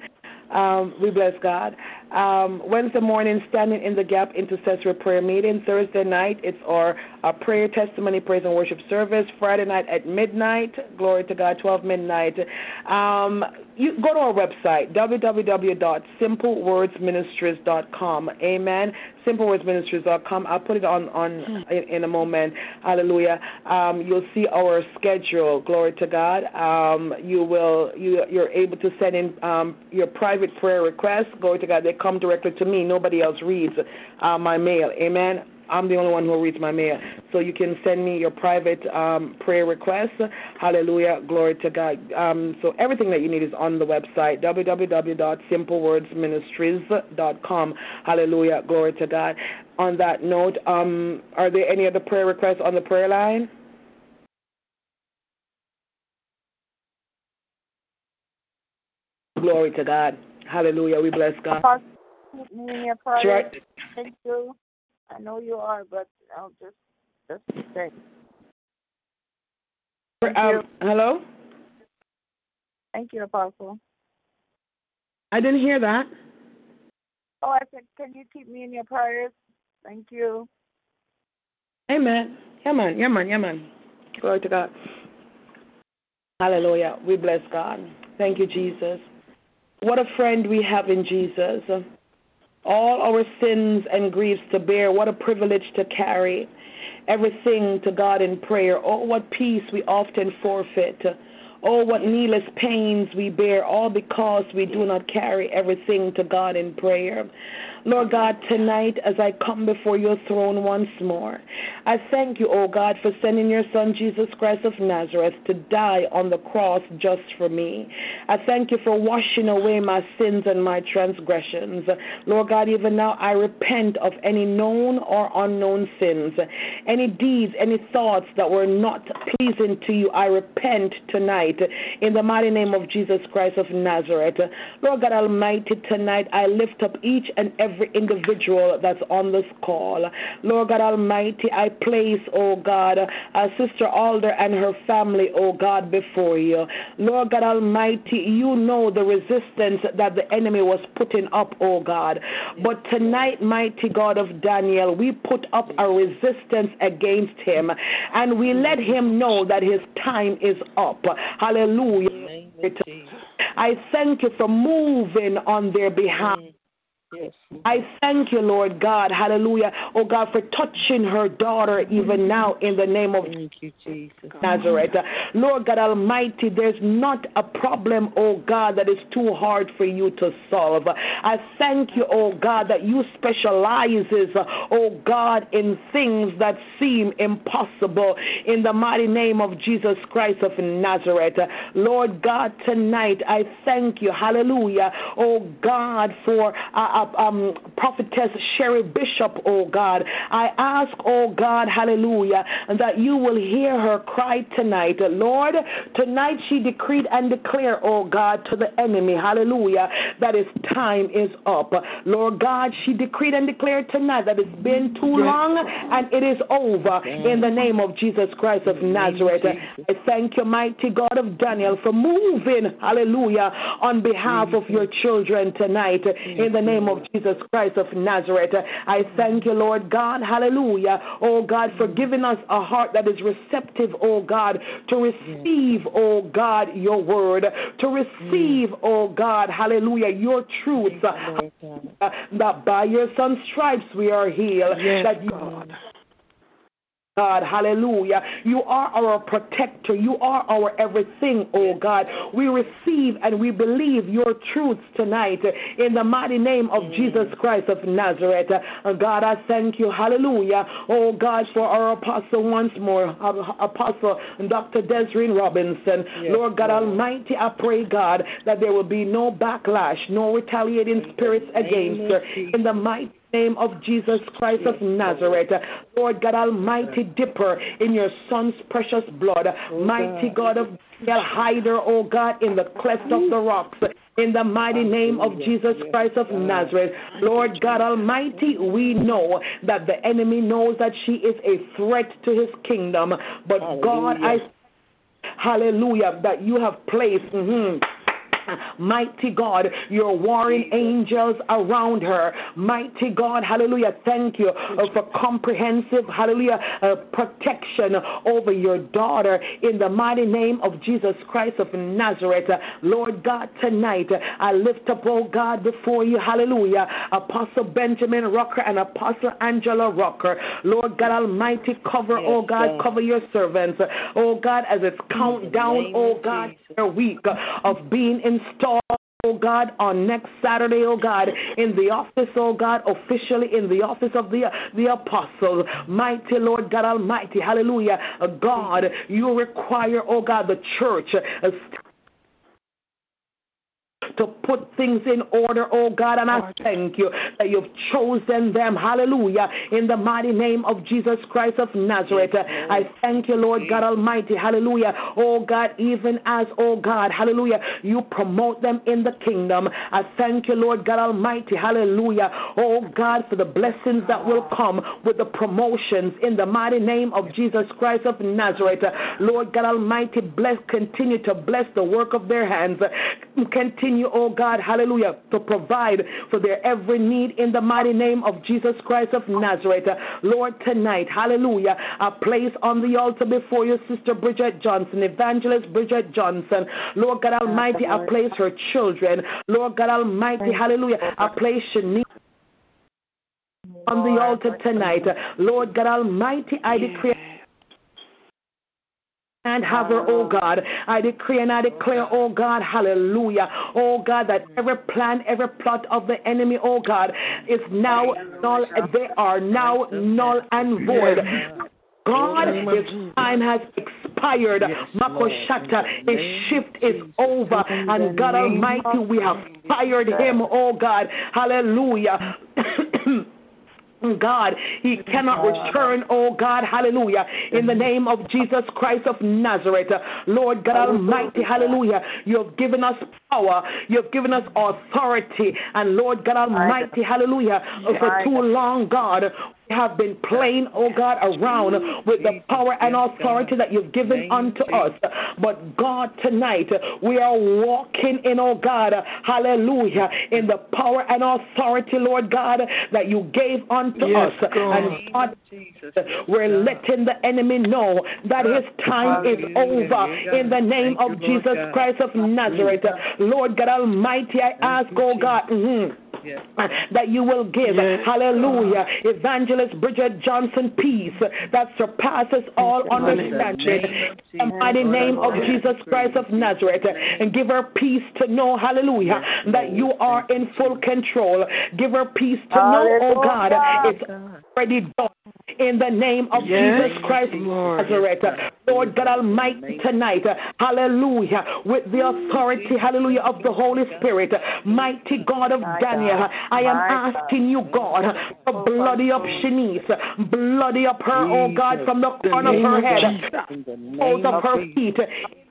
Um, we bless God. Um, Wednesday morning, standing in the gap intercessory prayer meeting. Thursday night, it's our, our prayer testimony, praise and worship service. Friday night at midnight, glory to God, 12 midnight. Um, you go to our website www.simplewordsministries.com amen. simplewordsministries.com i'll put it on on hmm. in, in a moment. Hallelujah. Um, you'll see our schedule. Glory to god. Um, you will you you're able to send in um, your private prayer requests. Glory to god. They come directly to me. Nobody else reads uh, my mail. Amen I'm the only one who reads my mail. So you can send me your private um, prayer requests. Hallelujah. Glory to God. Um, so everything that you need is on the website, www.simplewordsministries.com. Hallelujah. Glory to God. On that note, um, are there any other prayer requests on the prayer line? Glory to God. Hallelujah. We bless God. Keep I know you are, but I'll just just say. Um, hello? Thank you, Apostle. I didn't hear that. Oh, I said, can you keep me in your prayers? Thank you. Amen. Yeah, man. Yeah, man. Yeah, man. Glory to God. Hallelujah. We bless God. Thank you, Jesus. What a friend we have in Jesus. All our sins and griefs to bear. What a privilege to carry everything to God in prayer. Oh, what peace we often forfeit. Oh, what needless pains we bear, all because we do not carry everything to God in prayer. Lord God, tonight as I come before your throne once more, I thank you, oh God, for sending your Son Jesus Christ of Nazareth to die on the cross just for me. I thank you for washing away my sins and my transgressions. Lord God, even now I repent of any known or unknown sins, any deeds, any thoughts that were not pleasing to you. I repent tonight in the mighty name of Jesus Christ of Nazareth. Lord God Almighty, tonight I lift up each and every individual that's on this call. Lord God Almighty, I place, oh God, uh, Sister Alder and her family, oh God, before you. Lord God Almighty, you know the resistance that the enemy was putting up, oh God. But tonight, mighty God of Daniel, we put up a resistance against him and we let him know that his time is up. Hallelujah. I thank you for moving on their behalf. Yes. I thank you, Lord God, hallelujah, oh God, for touching her daughter even now in the name of Thank you, Jesus. Nazareth. Lord God Almighty, there's not a problem, oh God, that is too hard for you to solve. I thank you, oh God, that you specializes, oh God, in things that seem impossible in the mighty name of Jesus Christ of Nazareth. Lord God, tonight I thank you, hallelujah, oh God, for uh, uh, um, prophetess Sherry Bishop, oh God. I ask, oh God, hallelujah, that you will hear her cry tonight. Lord, tonight she decreed and declared, oh God, to the enemy, hallelujah, that his time is up. Lord God, she decreed and declared tonight that it's been too long and it is over in the name of Jesus Christ of Nazareth. I thank you, mighty God of Daniel, for moving, hallelujah, on behalf of your children tonight in the name of Jesus Christ of Nazareth. I thank you, Lord God, hallelujah, oh God, for giving us a heart that is receptive, oh God, to receive, oh God, your word, to receive, oh God, hallelujah, your truth, that by your son's stripes we are healed. that you, God, hallelujah. You are our protector. You are our everything, oh God. We receive and we believe your truths tonight in the mighty name of Jesus Christ of Nazareth. Uh, God, I thank you, hallelujah. Oh God, for our apostle once more, uh, Apostle Dr. Desiree Robinson. Lord God Almighty, I pray, God, that there will be no backlash, no retaliating spirits against her. In the mighty name of Jesus Christ of Nazareth. Lord God Almighty, dipper in your son's precious blood. Mighty God of Daniel, hide her, oh God, in the cleft of the rocks. In the mighty name of Jesus Christ of Nazareth. Lord God Almighty, we know that the enemy knows that she is a threat to his kingdom. But God, I hallelujah, that you have placed. mhm, Mighty God, your warring angels around her. Mighty God, hallelujah. Thank you for comprehensive, hallelujah, uh, protection over your daughter in the mighty name of Jesus Christ of Nazareth. Lord God, tonight I lift up, oh God, before you, hallelujah, Apostle Benjamin Rucker and Apostle Angela Rucker. Lord God Almighty, cover, oh God, cover your servants. Oh God, as it's countdown, oh God, a week of being installed oh God, on next Saturday, oh God, in the office, oh God, officially in the office of the, the apostles. Mighty Lord God Almighty, hallelujah. Uh, God, you require, oh God, the church uh, to put things in order, oh God. And I thank you that you've chosen them, hallelujah, in the mighty name of Jesus Christ of Nazareth. I thank you, Lord God Almighty, hallelujah. Oh God, even as, oh God, hallelujah, you promote them in the kingdom. I thank you, Lord God Almighty, hallelujah. Oh God, for the blessings that will ah. come with the promotions in the mighty name of Jesus Christ of Nazareth. Lord God Almighty, bless, continue to bless the work of their hands. Continue, oh God, hallelujah, to provide for their every need in the mighty name of Jesus Christ of Nazareth. Lord, tonight, hallelujah, I place on the altar before you, Sister Bridget Johnson, Evangelist Bridget Johnson. Lord God Almighty, I place her children. Lord God Almighty, hallelujah, I place Shanice on the altar tonight. Lord God Almighty, I decree and have her, oh God. I decree and I declare, oh God, hallelujah. Oh God, that every plan, every plot of the enemy, oh God, is now null. They are now null and void. God, his time has expired. Makoshata, his shift is over. And God Almighty, we have fired him, oh God. Hallelujah. *clears throat* God, he cannot return, oh God, hallelujah, in the name of Jesus Christ of Nazareth. Lord God Almighty, hallelujah, you've given us power, you've given us authority, and Lord God Almighty, hallelujah, for too long, God, have been playing, oh God, around with the power and authority that you've given unto us. But God, tonight, we are walking in, oh God, hallelujah, in the power and authority, Lord God, that you gave unto Yes, us. God. And God, we're letting the enemy know that his time is over in the name of Jesus Christ of Nazareth. Lord God Almighty, I ask, oh God, that you will give, hallelujah, Evangelist Bridget Johnson peace that surpasses all understanding. In the mighty name of Jesus Christ of Nazareth, and give her peace to know, hallelujah, that you are in full control. Give her peace to know, oh God, it's already done. In the name of Yes, Jesus Christ Lord. Nazareth, Lord God Almighty, tonight, hallelujah, with the authority, hallelujah, of the Holy Spirit, mighty God of Daniel, I am asking you, God, to bloody up Shanice, bloody up her, oh God, from the corner of her head, soles of her feet,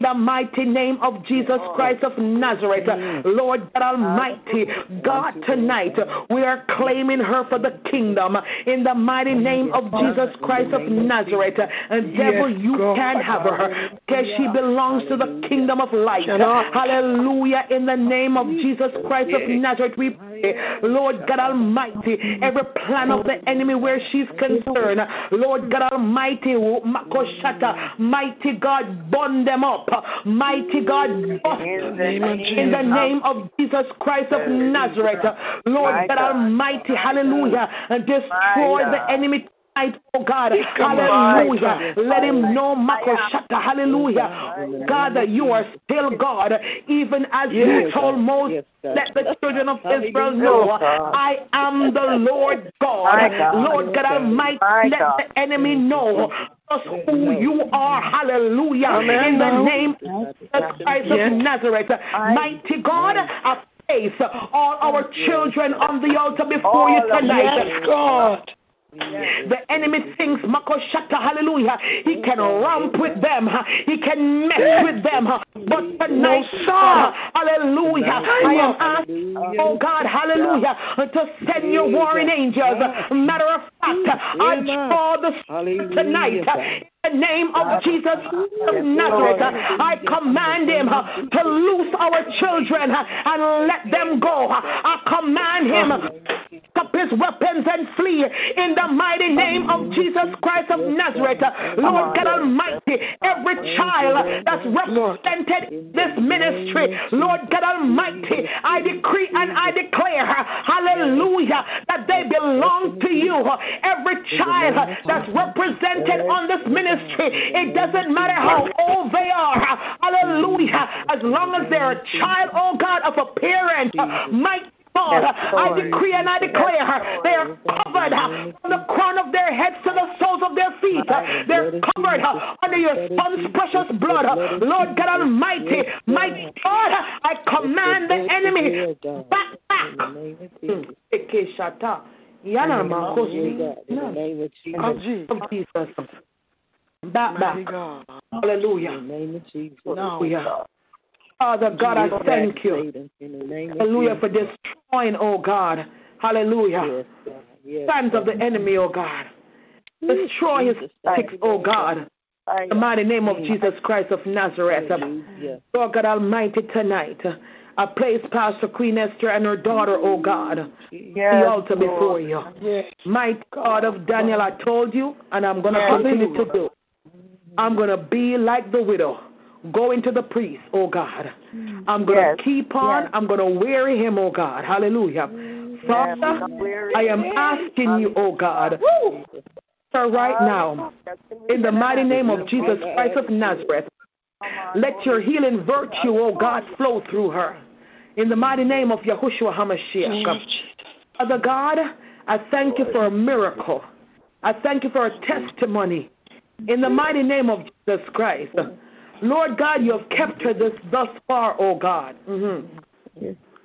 the mighty name of Jesus Christ of Nazareth, Lord God Almighty, God, tonight, we are claiming her for the kingdom, in the mighty name of Jesus Christ of Nazareth, and devil, you can't have her, because she belongs to the kingdom of light, hallelujah, in the name of Jesus Christ of Nazareth, we pray, Lord God Almighty, every plan of the enemy where she's concerned, Lord God Almighty, Makoshata, mighty God, bond them up, mighty God, bust In the in the name of Jesus Christ of Nazareth, Lord God Almighty, hallelujah, and destroy the enemy tonight, oh God, hallelujah. Let him know, Makoshata, hallelujah, God, that you are still God, even as you told Moses. Let the children of Israel know I am the Lord God. Lord God Almighty, let the enemy know just who you are. Hallelujah. In the name of Jesus Christ of Nazareth. Mighty God, I place all our children on the altar before you tonight. Yes, The enemy thinks, Makoshata, hallelujah, he can ramp with them, he can mess with them. But tonight, God, hallelujah, I am asking, oh God, hallelujah, uh, to send your warring angels. Matter of fact, I draw the tonight. Uh, In the name of Jesus of Nazareth, I command him uh, to loose our children uh, and let them go. I command him to pick up his weapons and flee in the mighty name of Jesus Christ of Nazareth. Lord God Almighty, every child that's represented in this ministry, Lord God Almighty, I decree and I declare, uh, hallelujah, that they belong to you. Every child that's represented on this ministry, it doesn't matter how old they are, hallelujah, as long as they're a child, oh God, of a parent, might God, I decree and I declare they are covered from the crown of their heads to the soles of their feet. They're covered under your son's precious blood. Lord God Almighty, my God, I command the enemy back, back. In the name of Jesus. Of Back, back. Hallelujah. In the name of Jesus. Hallelujah. Father God, I thank you. Hallelujah for destroying, oh God. Hallelujah. Plans of the enemy, oh God. Destroy his sticks, oh God. In the mighty name of Jesus Christ of Nazareth. Lord God Almighty, tonight. I place Pastor Queen Esther and her daughter, oh God, the altar before you. My God of Daniel, I told you, and I'm going to continue to do. I'm going to be like the widow. Go into the priest, oh God. I'm going to Yes. keep on. Yes. I'm going to weary him, oh God. Hallelujah. Father, I am asking you, oh God, sir, right now, in the mighty name of Jesus Christ of Nazareth, let your healing virtue, oh God, flow through her. In the mighty name of Yahushua HaMashiach. Father God, I thank you for a miracle. I thank you for a testimony. In the mighty name of Jesus Christ. Lord God, you have kept her this thus far, oh God. Mhm.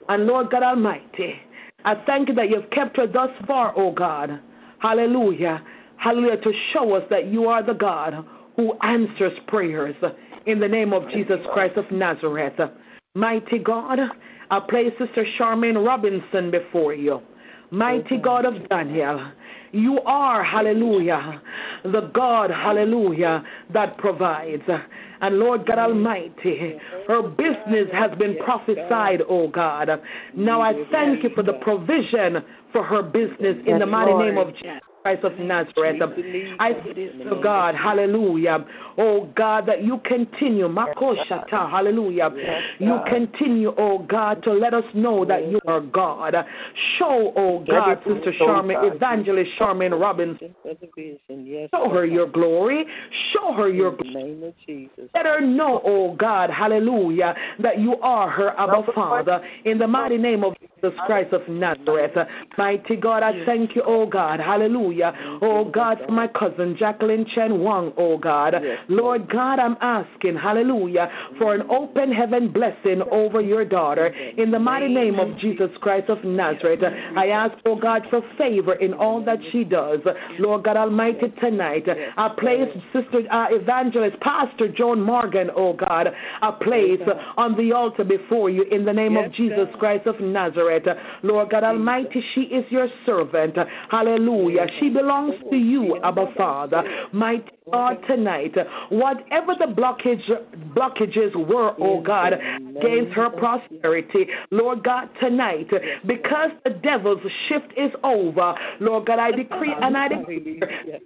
And Lord God Almighty, I thank you that you've kept her thus far, oh God. Hallelujah. Hallelujah. To show us that you are the God who answers prayers in the name of Jesus Christ of Nazareth. Mighty God, I place Sister Charmaine Robinson before you. Mighty God of Daniel, you are, hallelujah, the God, hallelujah, that provides. And Lord God Almighty, her business has been prophesied, oh God. Now I thank you for the provision for her business in the mighty name of Jesus. Christ of Nazareth. I thank you, God, hallelujah. Oh God, that you continue, Makoshata, hallelujah. You continue, oh God, to let us know that you are God. Show, oh God, Sister Charmaine, Evangelist Charmaine Robinson, show her your glory. Show her your In the name of Jesus. let her know, oh God, hallelujah, that you are her Abba Father in the mighty name of Jesus Christ of Nazareth. Mighty God, I thank you, oh God, hallelujah. Oh God, for my cousin Jacqueline Chen Wang, oh God. Lord God, I'm asking, hallelujah, for an open heaven blessing over your daughter in the mighty name of Jesus Christ of Nazareth. I ask, oh God, for favor in all that she does. Lord God Almighty, tonight, I place Sister uh, Evangelist Pastor Joan Morgan, oh God, I place on the altar before you in the name of Jesus Christ of Nazareth. Lord God Almighty, she is your servant. Hallelujah. She belongs to you, Abba Father. Mighty God, tonight, whatever the blockage blockages were, oh God, against her prosperity, Lord God, tonight, because the devil's shift is over, Lord God, I decree and I declare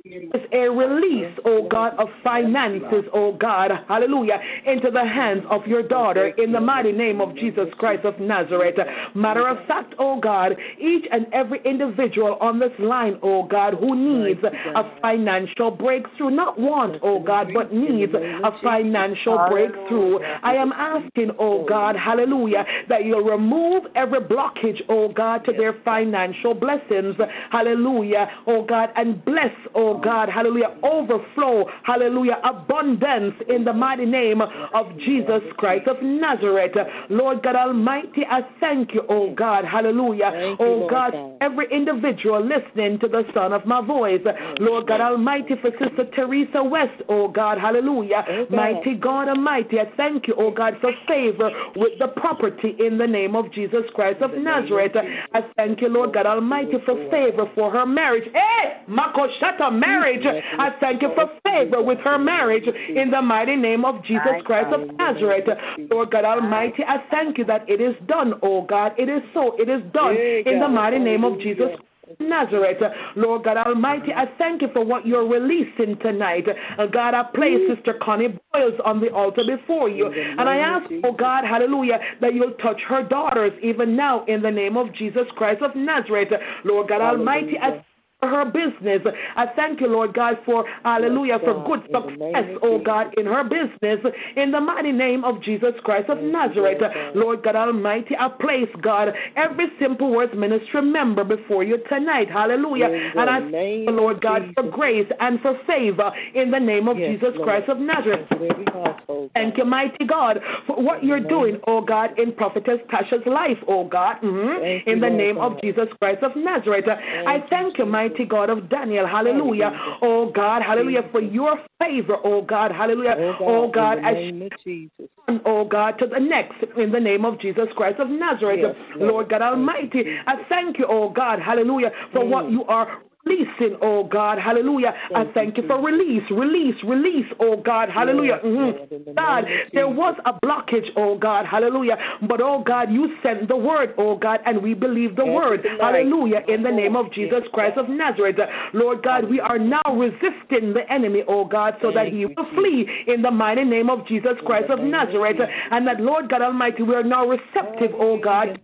is a release, oh God, of finances, oh God, hallelujah, into the hands of your daughter in the mighty name of Jesus Christ of Nazareth. Matter of fact, oh God, each and every individual on this line, oh God, who needs a financial breakthrough, not want, oh God, but needs a financial breakthrough. I am asking, oh God, hallelujah, that you'll remove every blockage, oh God, to their financial blessings, hallelujah, oh God, and bless, oh God, hallelujah, overflow, hallelujah, abundance in the mighty name of Jesus Christ of Nazareth. Lord God Almighty, I thank you, oh God, hallelujah, oh God, God. every individual listening to the sound sound of my voice. Lord God Almighty, for Sister Teresa West, oh God, hallelujah. Mighty God Almighty, I thank you, oh God, for favor with the property in the name of Jesus Christ of Nazareth. I thank you, Lord God Almighty, for favor for her marriage. Hey, Makoshata marriage. I thank you for favor with her marriage in the mighty name of Jesus Christ of Nazareth. Lord God Almighty, I thank you that it is done, oh God. It is so. It is done in the mighty name of Jesus Nazareth. Lord God Almighty, I thank you for what you're releasing tonight. Uh, God, I place Sister Connie Boyles on the altar before you. And I ask, oh God, hallelujah, that you'll touch her daughters even now in the name of Jesus Christ of Nazareth. Lord God Almighty, I her business. I thank you, Lord God, for hallelujah, for good success, oh God, in her business, in the mighty name of Jesus Christ of Nazareth. Lord God Almighty, I place, God, every Simple Words ministry member before you tonight. Hallelujah. And I thank you, Lord God, for grace and for favor in the name of Jesus Christ of Nazareth. Thank you, mighty God, for what you're doing, oh God, in Prophetess Tasha's life, oh God, mhm, in the name of Jesus Christ of Nazareth. I thank you, mighty mighty God of Daniel. Hallelujah. Oh God, hallelujah, for your favor, oh God, hallelujah. Oh God, oh as oh God, to the next in the name of Jesus Christ of Nazareth. Lord God Almighty, I thank you, oh God, hallelujah, for what you are releasing, oh God, hallelujah. I thank you for release, release, release, oh God, hallelujah. Mhm. God, there was a blockage, oh God, hallelujah. But oh God, you sent the word, oh God, and we believe the word, hallelujah, in the name of Jesus Christ of Nazareth. Lord God, we are now resisting the enemy, oh God, so that he will flee in the mighty name of Jesus Christ of Nazareth. And that, Lord God Almighty, we are now receptive, oh God.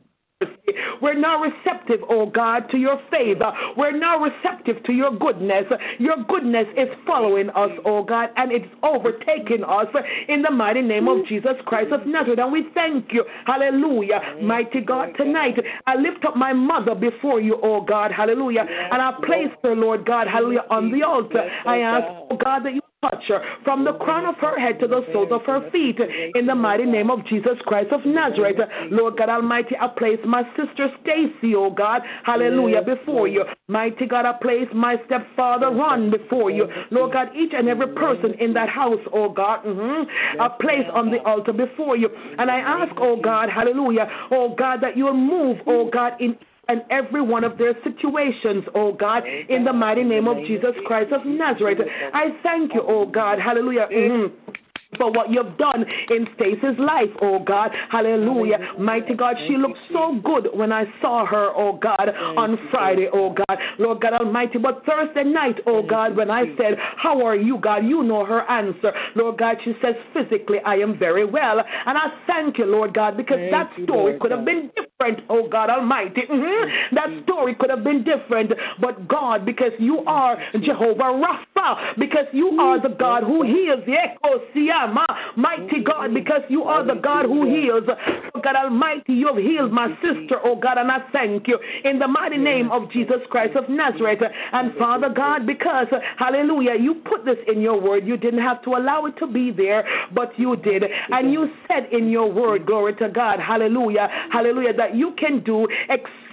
We're now receptive, oh God, to your favor. We're now receptive to your goodness. Your goodness is following us, oh God, and it's overtaking us in the mighty name of Jesus Christ of Nazareth. And we thank you. Hallelujah. Mighty God, tonight I lift up my mother before you, oh God. Hallelujah. And I place her, Lord God, hallelujah, on the altar. I ask, oh God, that you touch her from the crown of her head to the soles of her feet in the mighty name of Jesus Christ of Nazareth. Lord God Almighty, I place my sister Stacy, oh God, hallelujah, before you. Mighty God, I place my stepfather Ron before you. Lord God, each and every person in that house, oh God, mm-hmm, I place on the altar before you. And I ask, oh God, hallelujah, oh God, that you'll move, oh God, in and every one of their situations, oh God, in the mighty name of Jesus Christ of Nazareth. I thank you, oh God, hallelujah. Mhm for what you've done in Stacy's life, oh God. Hallelujah. Mighty God, she looked so good when I saw her, oh God, on Friday, oh God. Lord God Almighty. But Thursday night, oh God, when I said, How are you, God? You know her answer. Lord God, she says, Physically, I am very well. And I thank you, Lord God, because that story could have been different, oh God Almighty. Mhm. That story could have been different. But God, because you are Jehovah Rapha, because you are the God who heals the echo, mighty God, because you are the God who heals. Oh God Almighty, you have healed my sister, oh God, and I thank you in the mighty name of Jesus Christ of Nazareth. And Father God, because, hallelujah, you put this in your word. You didn't have to allow it to be there, but you did. And you said in your word, glory to God, hallelujah, hallelujah, that you can do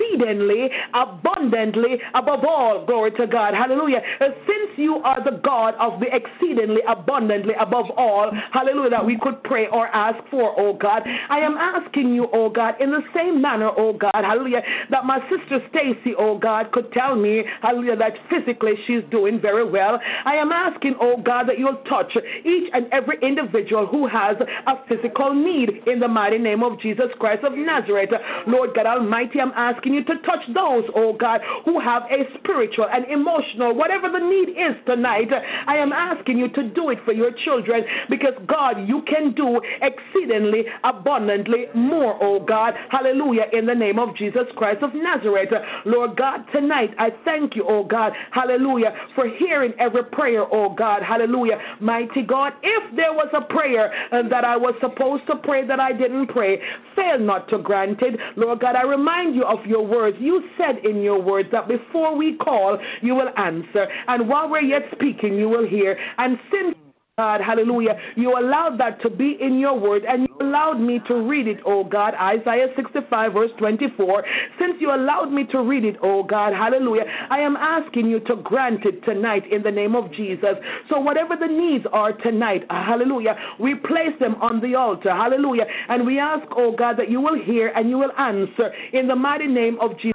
exceedingly, abundantly, above all, glory to God, hallelujah. Uh, since you are the God of the exceedingly, abundantly, above all, hallelujah, that we could pray or ask for, oh God. I am asking you, oh God, in the same manner, oh God, hallelujah, that my sister Stacy, oh God, could tell me, hallelujah, that physically she's doing very well. I am asking, oh God, that you'll touch each and every individual who has a physical need in the mighty name of Jesus Christ of Nazareth. Lord God Almighty, I'm asking you to touch those, oh God, who have a spiritual and emotional, whatever the need is tonight. I am asking you to do it for your children because God, you can do exceedingly abundantly more, oh God. Hallelujah. In the name of Jesus Christ of Nazareth. Lord God, tonight I thank you, oh God. Hallelujah. For hearing every prayer, oh God. Hallelujah. Mighty God, if there was a prayer uh, that I was supposed to pray that I didn't pray, fail not to grant it. Lord God, I remind you of your words. You said in your words that before we call, you will answer. And while we're yet speaking, you will hear. And since God, hallelujah, you allowed that to be in your word and you allowed me to read it, oh God, Isaiah 65, verse 24. Since you allowed me to read it, oh God, hallelujah, I am asking you to grant it tonight in the name of Jesus. So, whatever the needs are tonight, hallelujah, we place them on the altar, hallelujah, and we ask, oh God, that you will hear and you will answer in the mighty name of Jesus.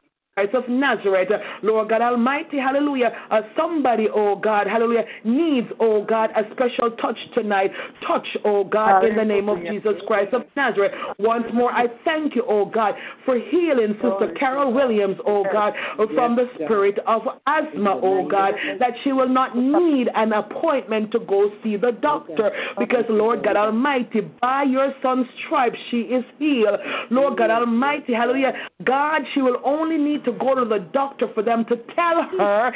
Of Nazareth, Lord God Almighty, hallelujah. Uh, somebody, oh God, hallelujah, needs, oh God, a special touch tonight. Touch, oh God, in the name of Jesus Christ of Nazareth. Once more, I thank you, oh God, for healing Sister Carol Williams, oh God, from the spirit of asthma, oh God, that she will not need an appointment to go see the doctor because, Lord God Almighty, by your son's stripes, she is healed. Lord God Almighty, hallelujah. God, she will only need to go to the doctor for them to tell her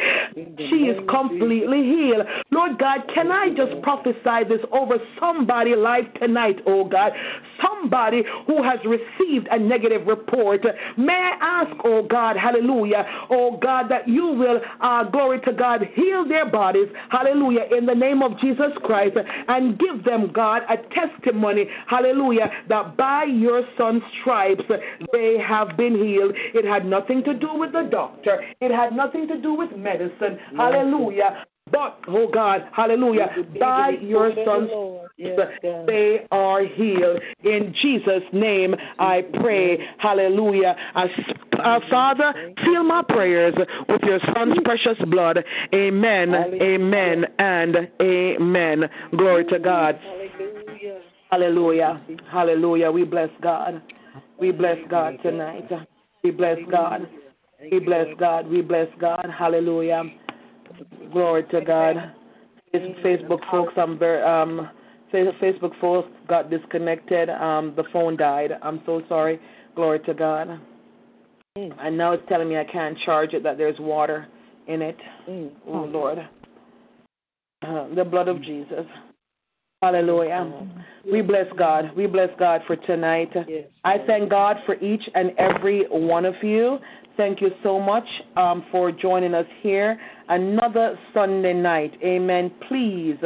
she is completely healed. Lord God, can I just prophesy this over somebody's life tonight, oh God? Somebody who has received a negative report. May I ask, oh God, hallelujah, oh God, that you will, uh, glory to God, heal their bodies, hallelujah, in the name of Jesus Christ, and give them, God, a testimony, hallelujah, that by your son's stripes they have been healed. It had nothing to do with the doctor, it had nothing to do with medicine, hallelujah. But, oh God, hallelujah, by your son's they are healed. In Jesus' name I pray. Hallelujah. As, uh, Father, fill my prayers with your son's precious blood. Amen, amen, and amen. Glory to God. Hallelujah. Hallelujah. We bless God. We bless God tonight. We bless God. We bless God. We bless God. Hallelujah. Glory to God. Facebook folks, I'm very um Facebook folks got disconnected. Um the phone died. I'm so sorry. Glory to God. And now it's telling me I can't charge it, that there's water in it. Oh Lord. Uh, the blood of Jesus. Hallelujah. We bless God. We bless God for tonight. I thank God for each and every one of you. Thank you so much um, for joining us here. Another Sunday night. Amen. Please,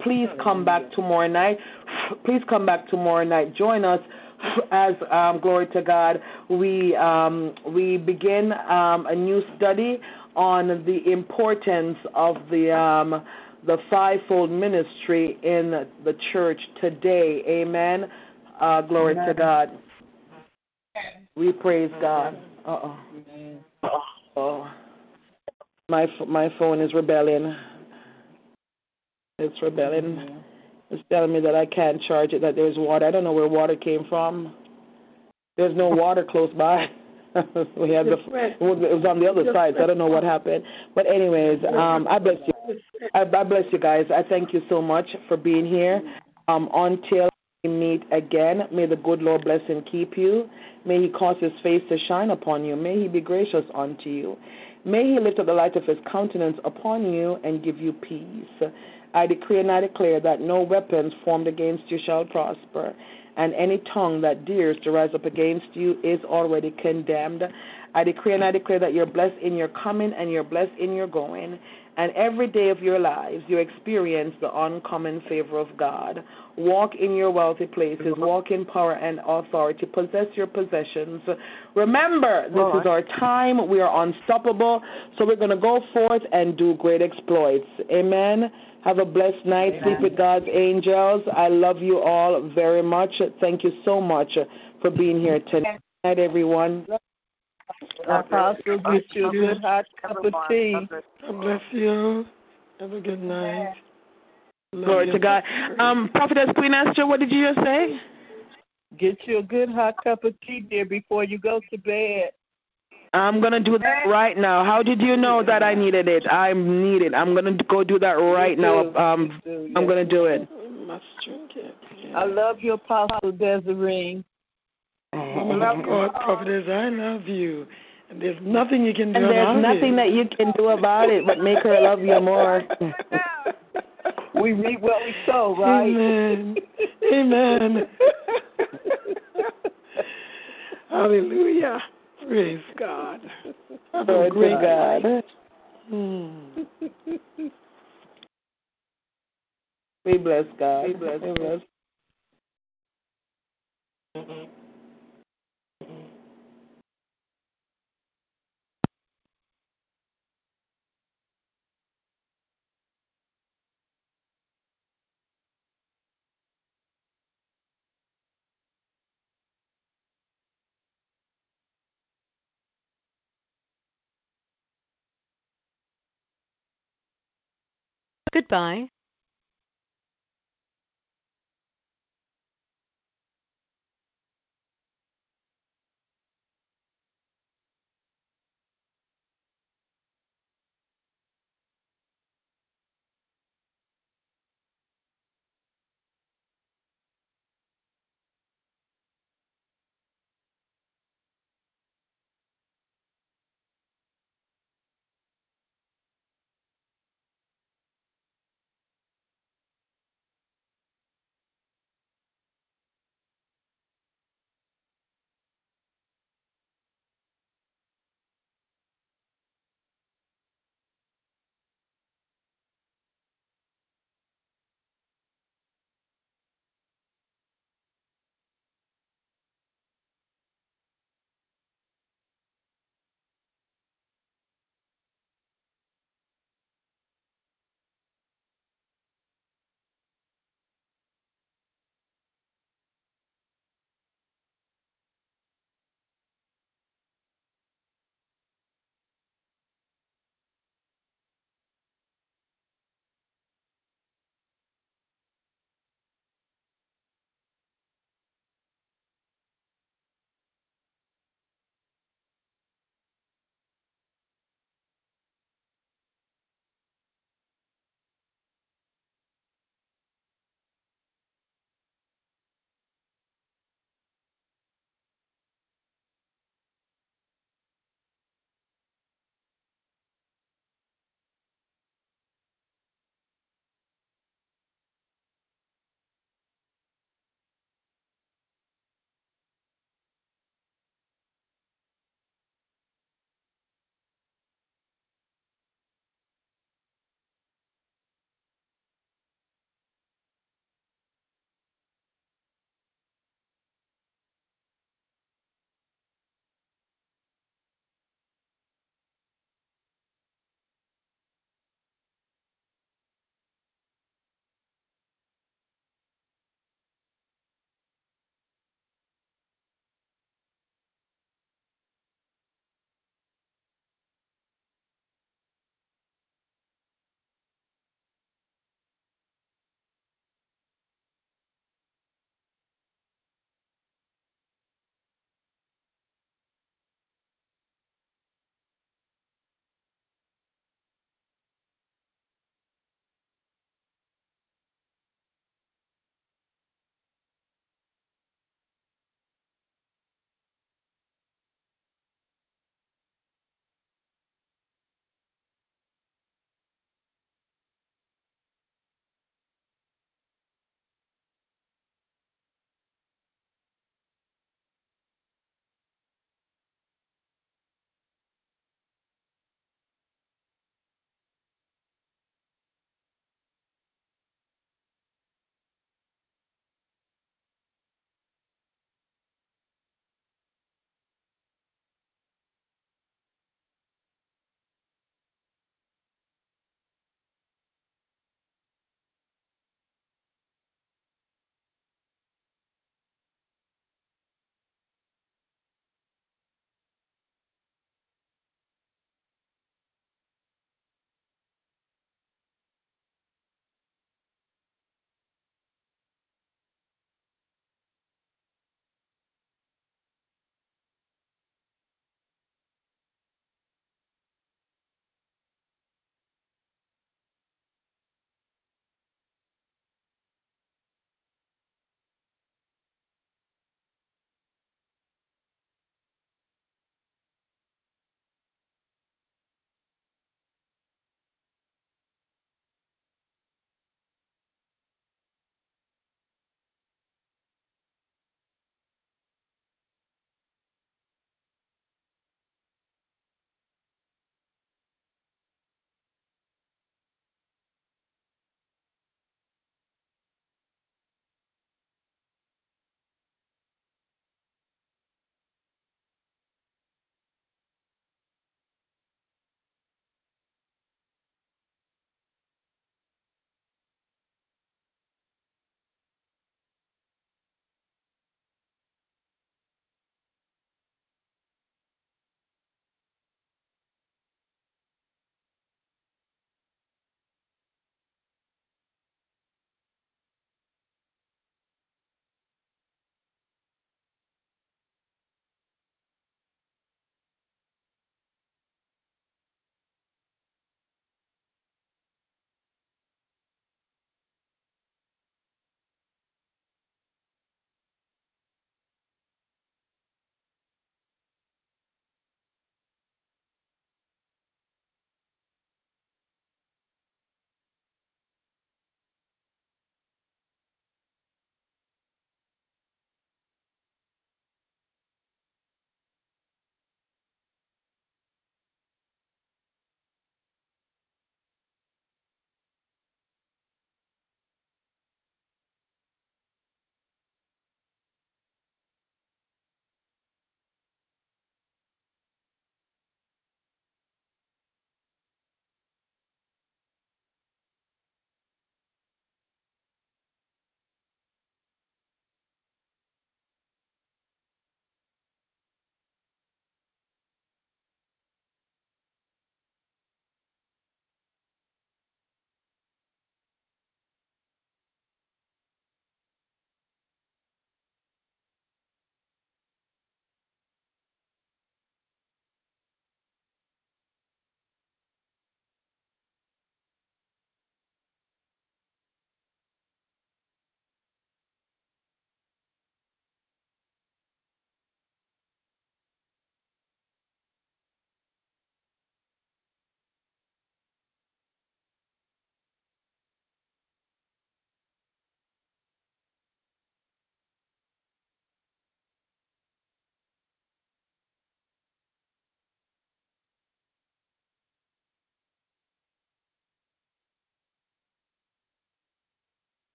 please come back tomorrow night. *sighs* Please come back tomorrow night. Join us *sighs* as um, glory to God. We um, we begin um, a new study on the importance of the um, the fivefold ministry in the church today. Amen. Uh, glory to God. We praise God. Uh oh. Oh. My my phone is rebelling. It's rebelling. It's telling me that I can't charge it. That there's water. I don't know where water came from. There's no water close by. *laughs* we had the it was on the other side, so I don't know what happened. But anyways, um, I bless you. I, I bless you guys. I thank you so much for being here. Um, until we meet again, may the good Lord bless and keep you. May He cause His face to shine upon you. May He be gracious unto you. May He lift up the light of His countenance upon you and give you peace. I decree and I declare that no weapons formed against you shall prosper and any tongue that dares to rise up against you is already condemned. I decree and I declare that you're blessed in your coming and you're blessed in your going. And every day of your lives, you experience the uncommon favor of God. Walk in your wealthy places, walk in power and authority, possess your possessions. Remember, this is our time. We are unstoppable. So we're going to go forth and do great exploits. Amen. Have a blessed night. Amen. Sleep with God's angels. I love you all very much. Thank you so much for being here tonight, everyone. Apostle, get you a good hot cup of tea. God bless you. Have a good night. Love Glory you. to God. Um, Prophetess Queen Esther, what did you just say? Get you a good hot cup of tea, dear, before you go to bed. I'm gonna do that right now. How did you know that I needed it? I need it. I'm gonna go do that right now. Um, I'm gonna do it. Must drink it. I love you, Apostle Desiree. Woman of God, prophetess, I love you. And there's nothing you can do And there's nothing that you can do about it but make her love you more. *laughs* We reap what we sow, right? Amen. Amen. *laughs* Hallelujah. Praise God. Have a great God. night. Hmm. We bless God. We bless. We bless. Goodbye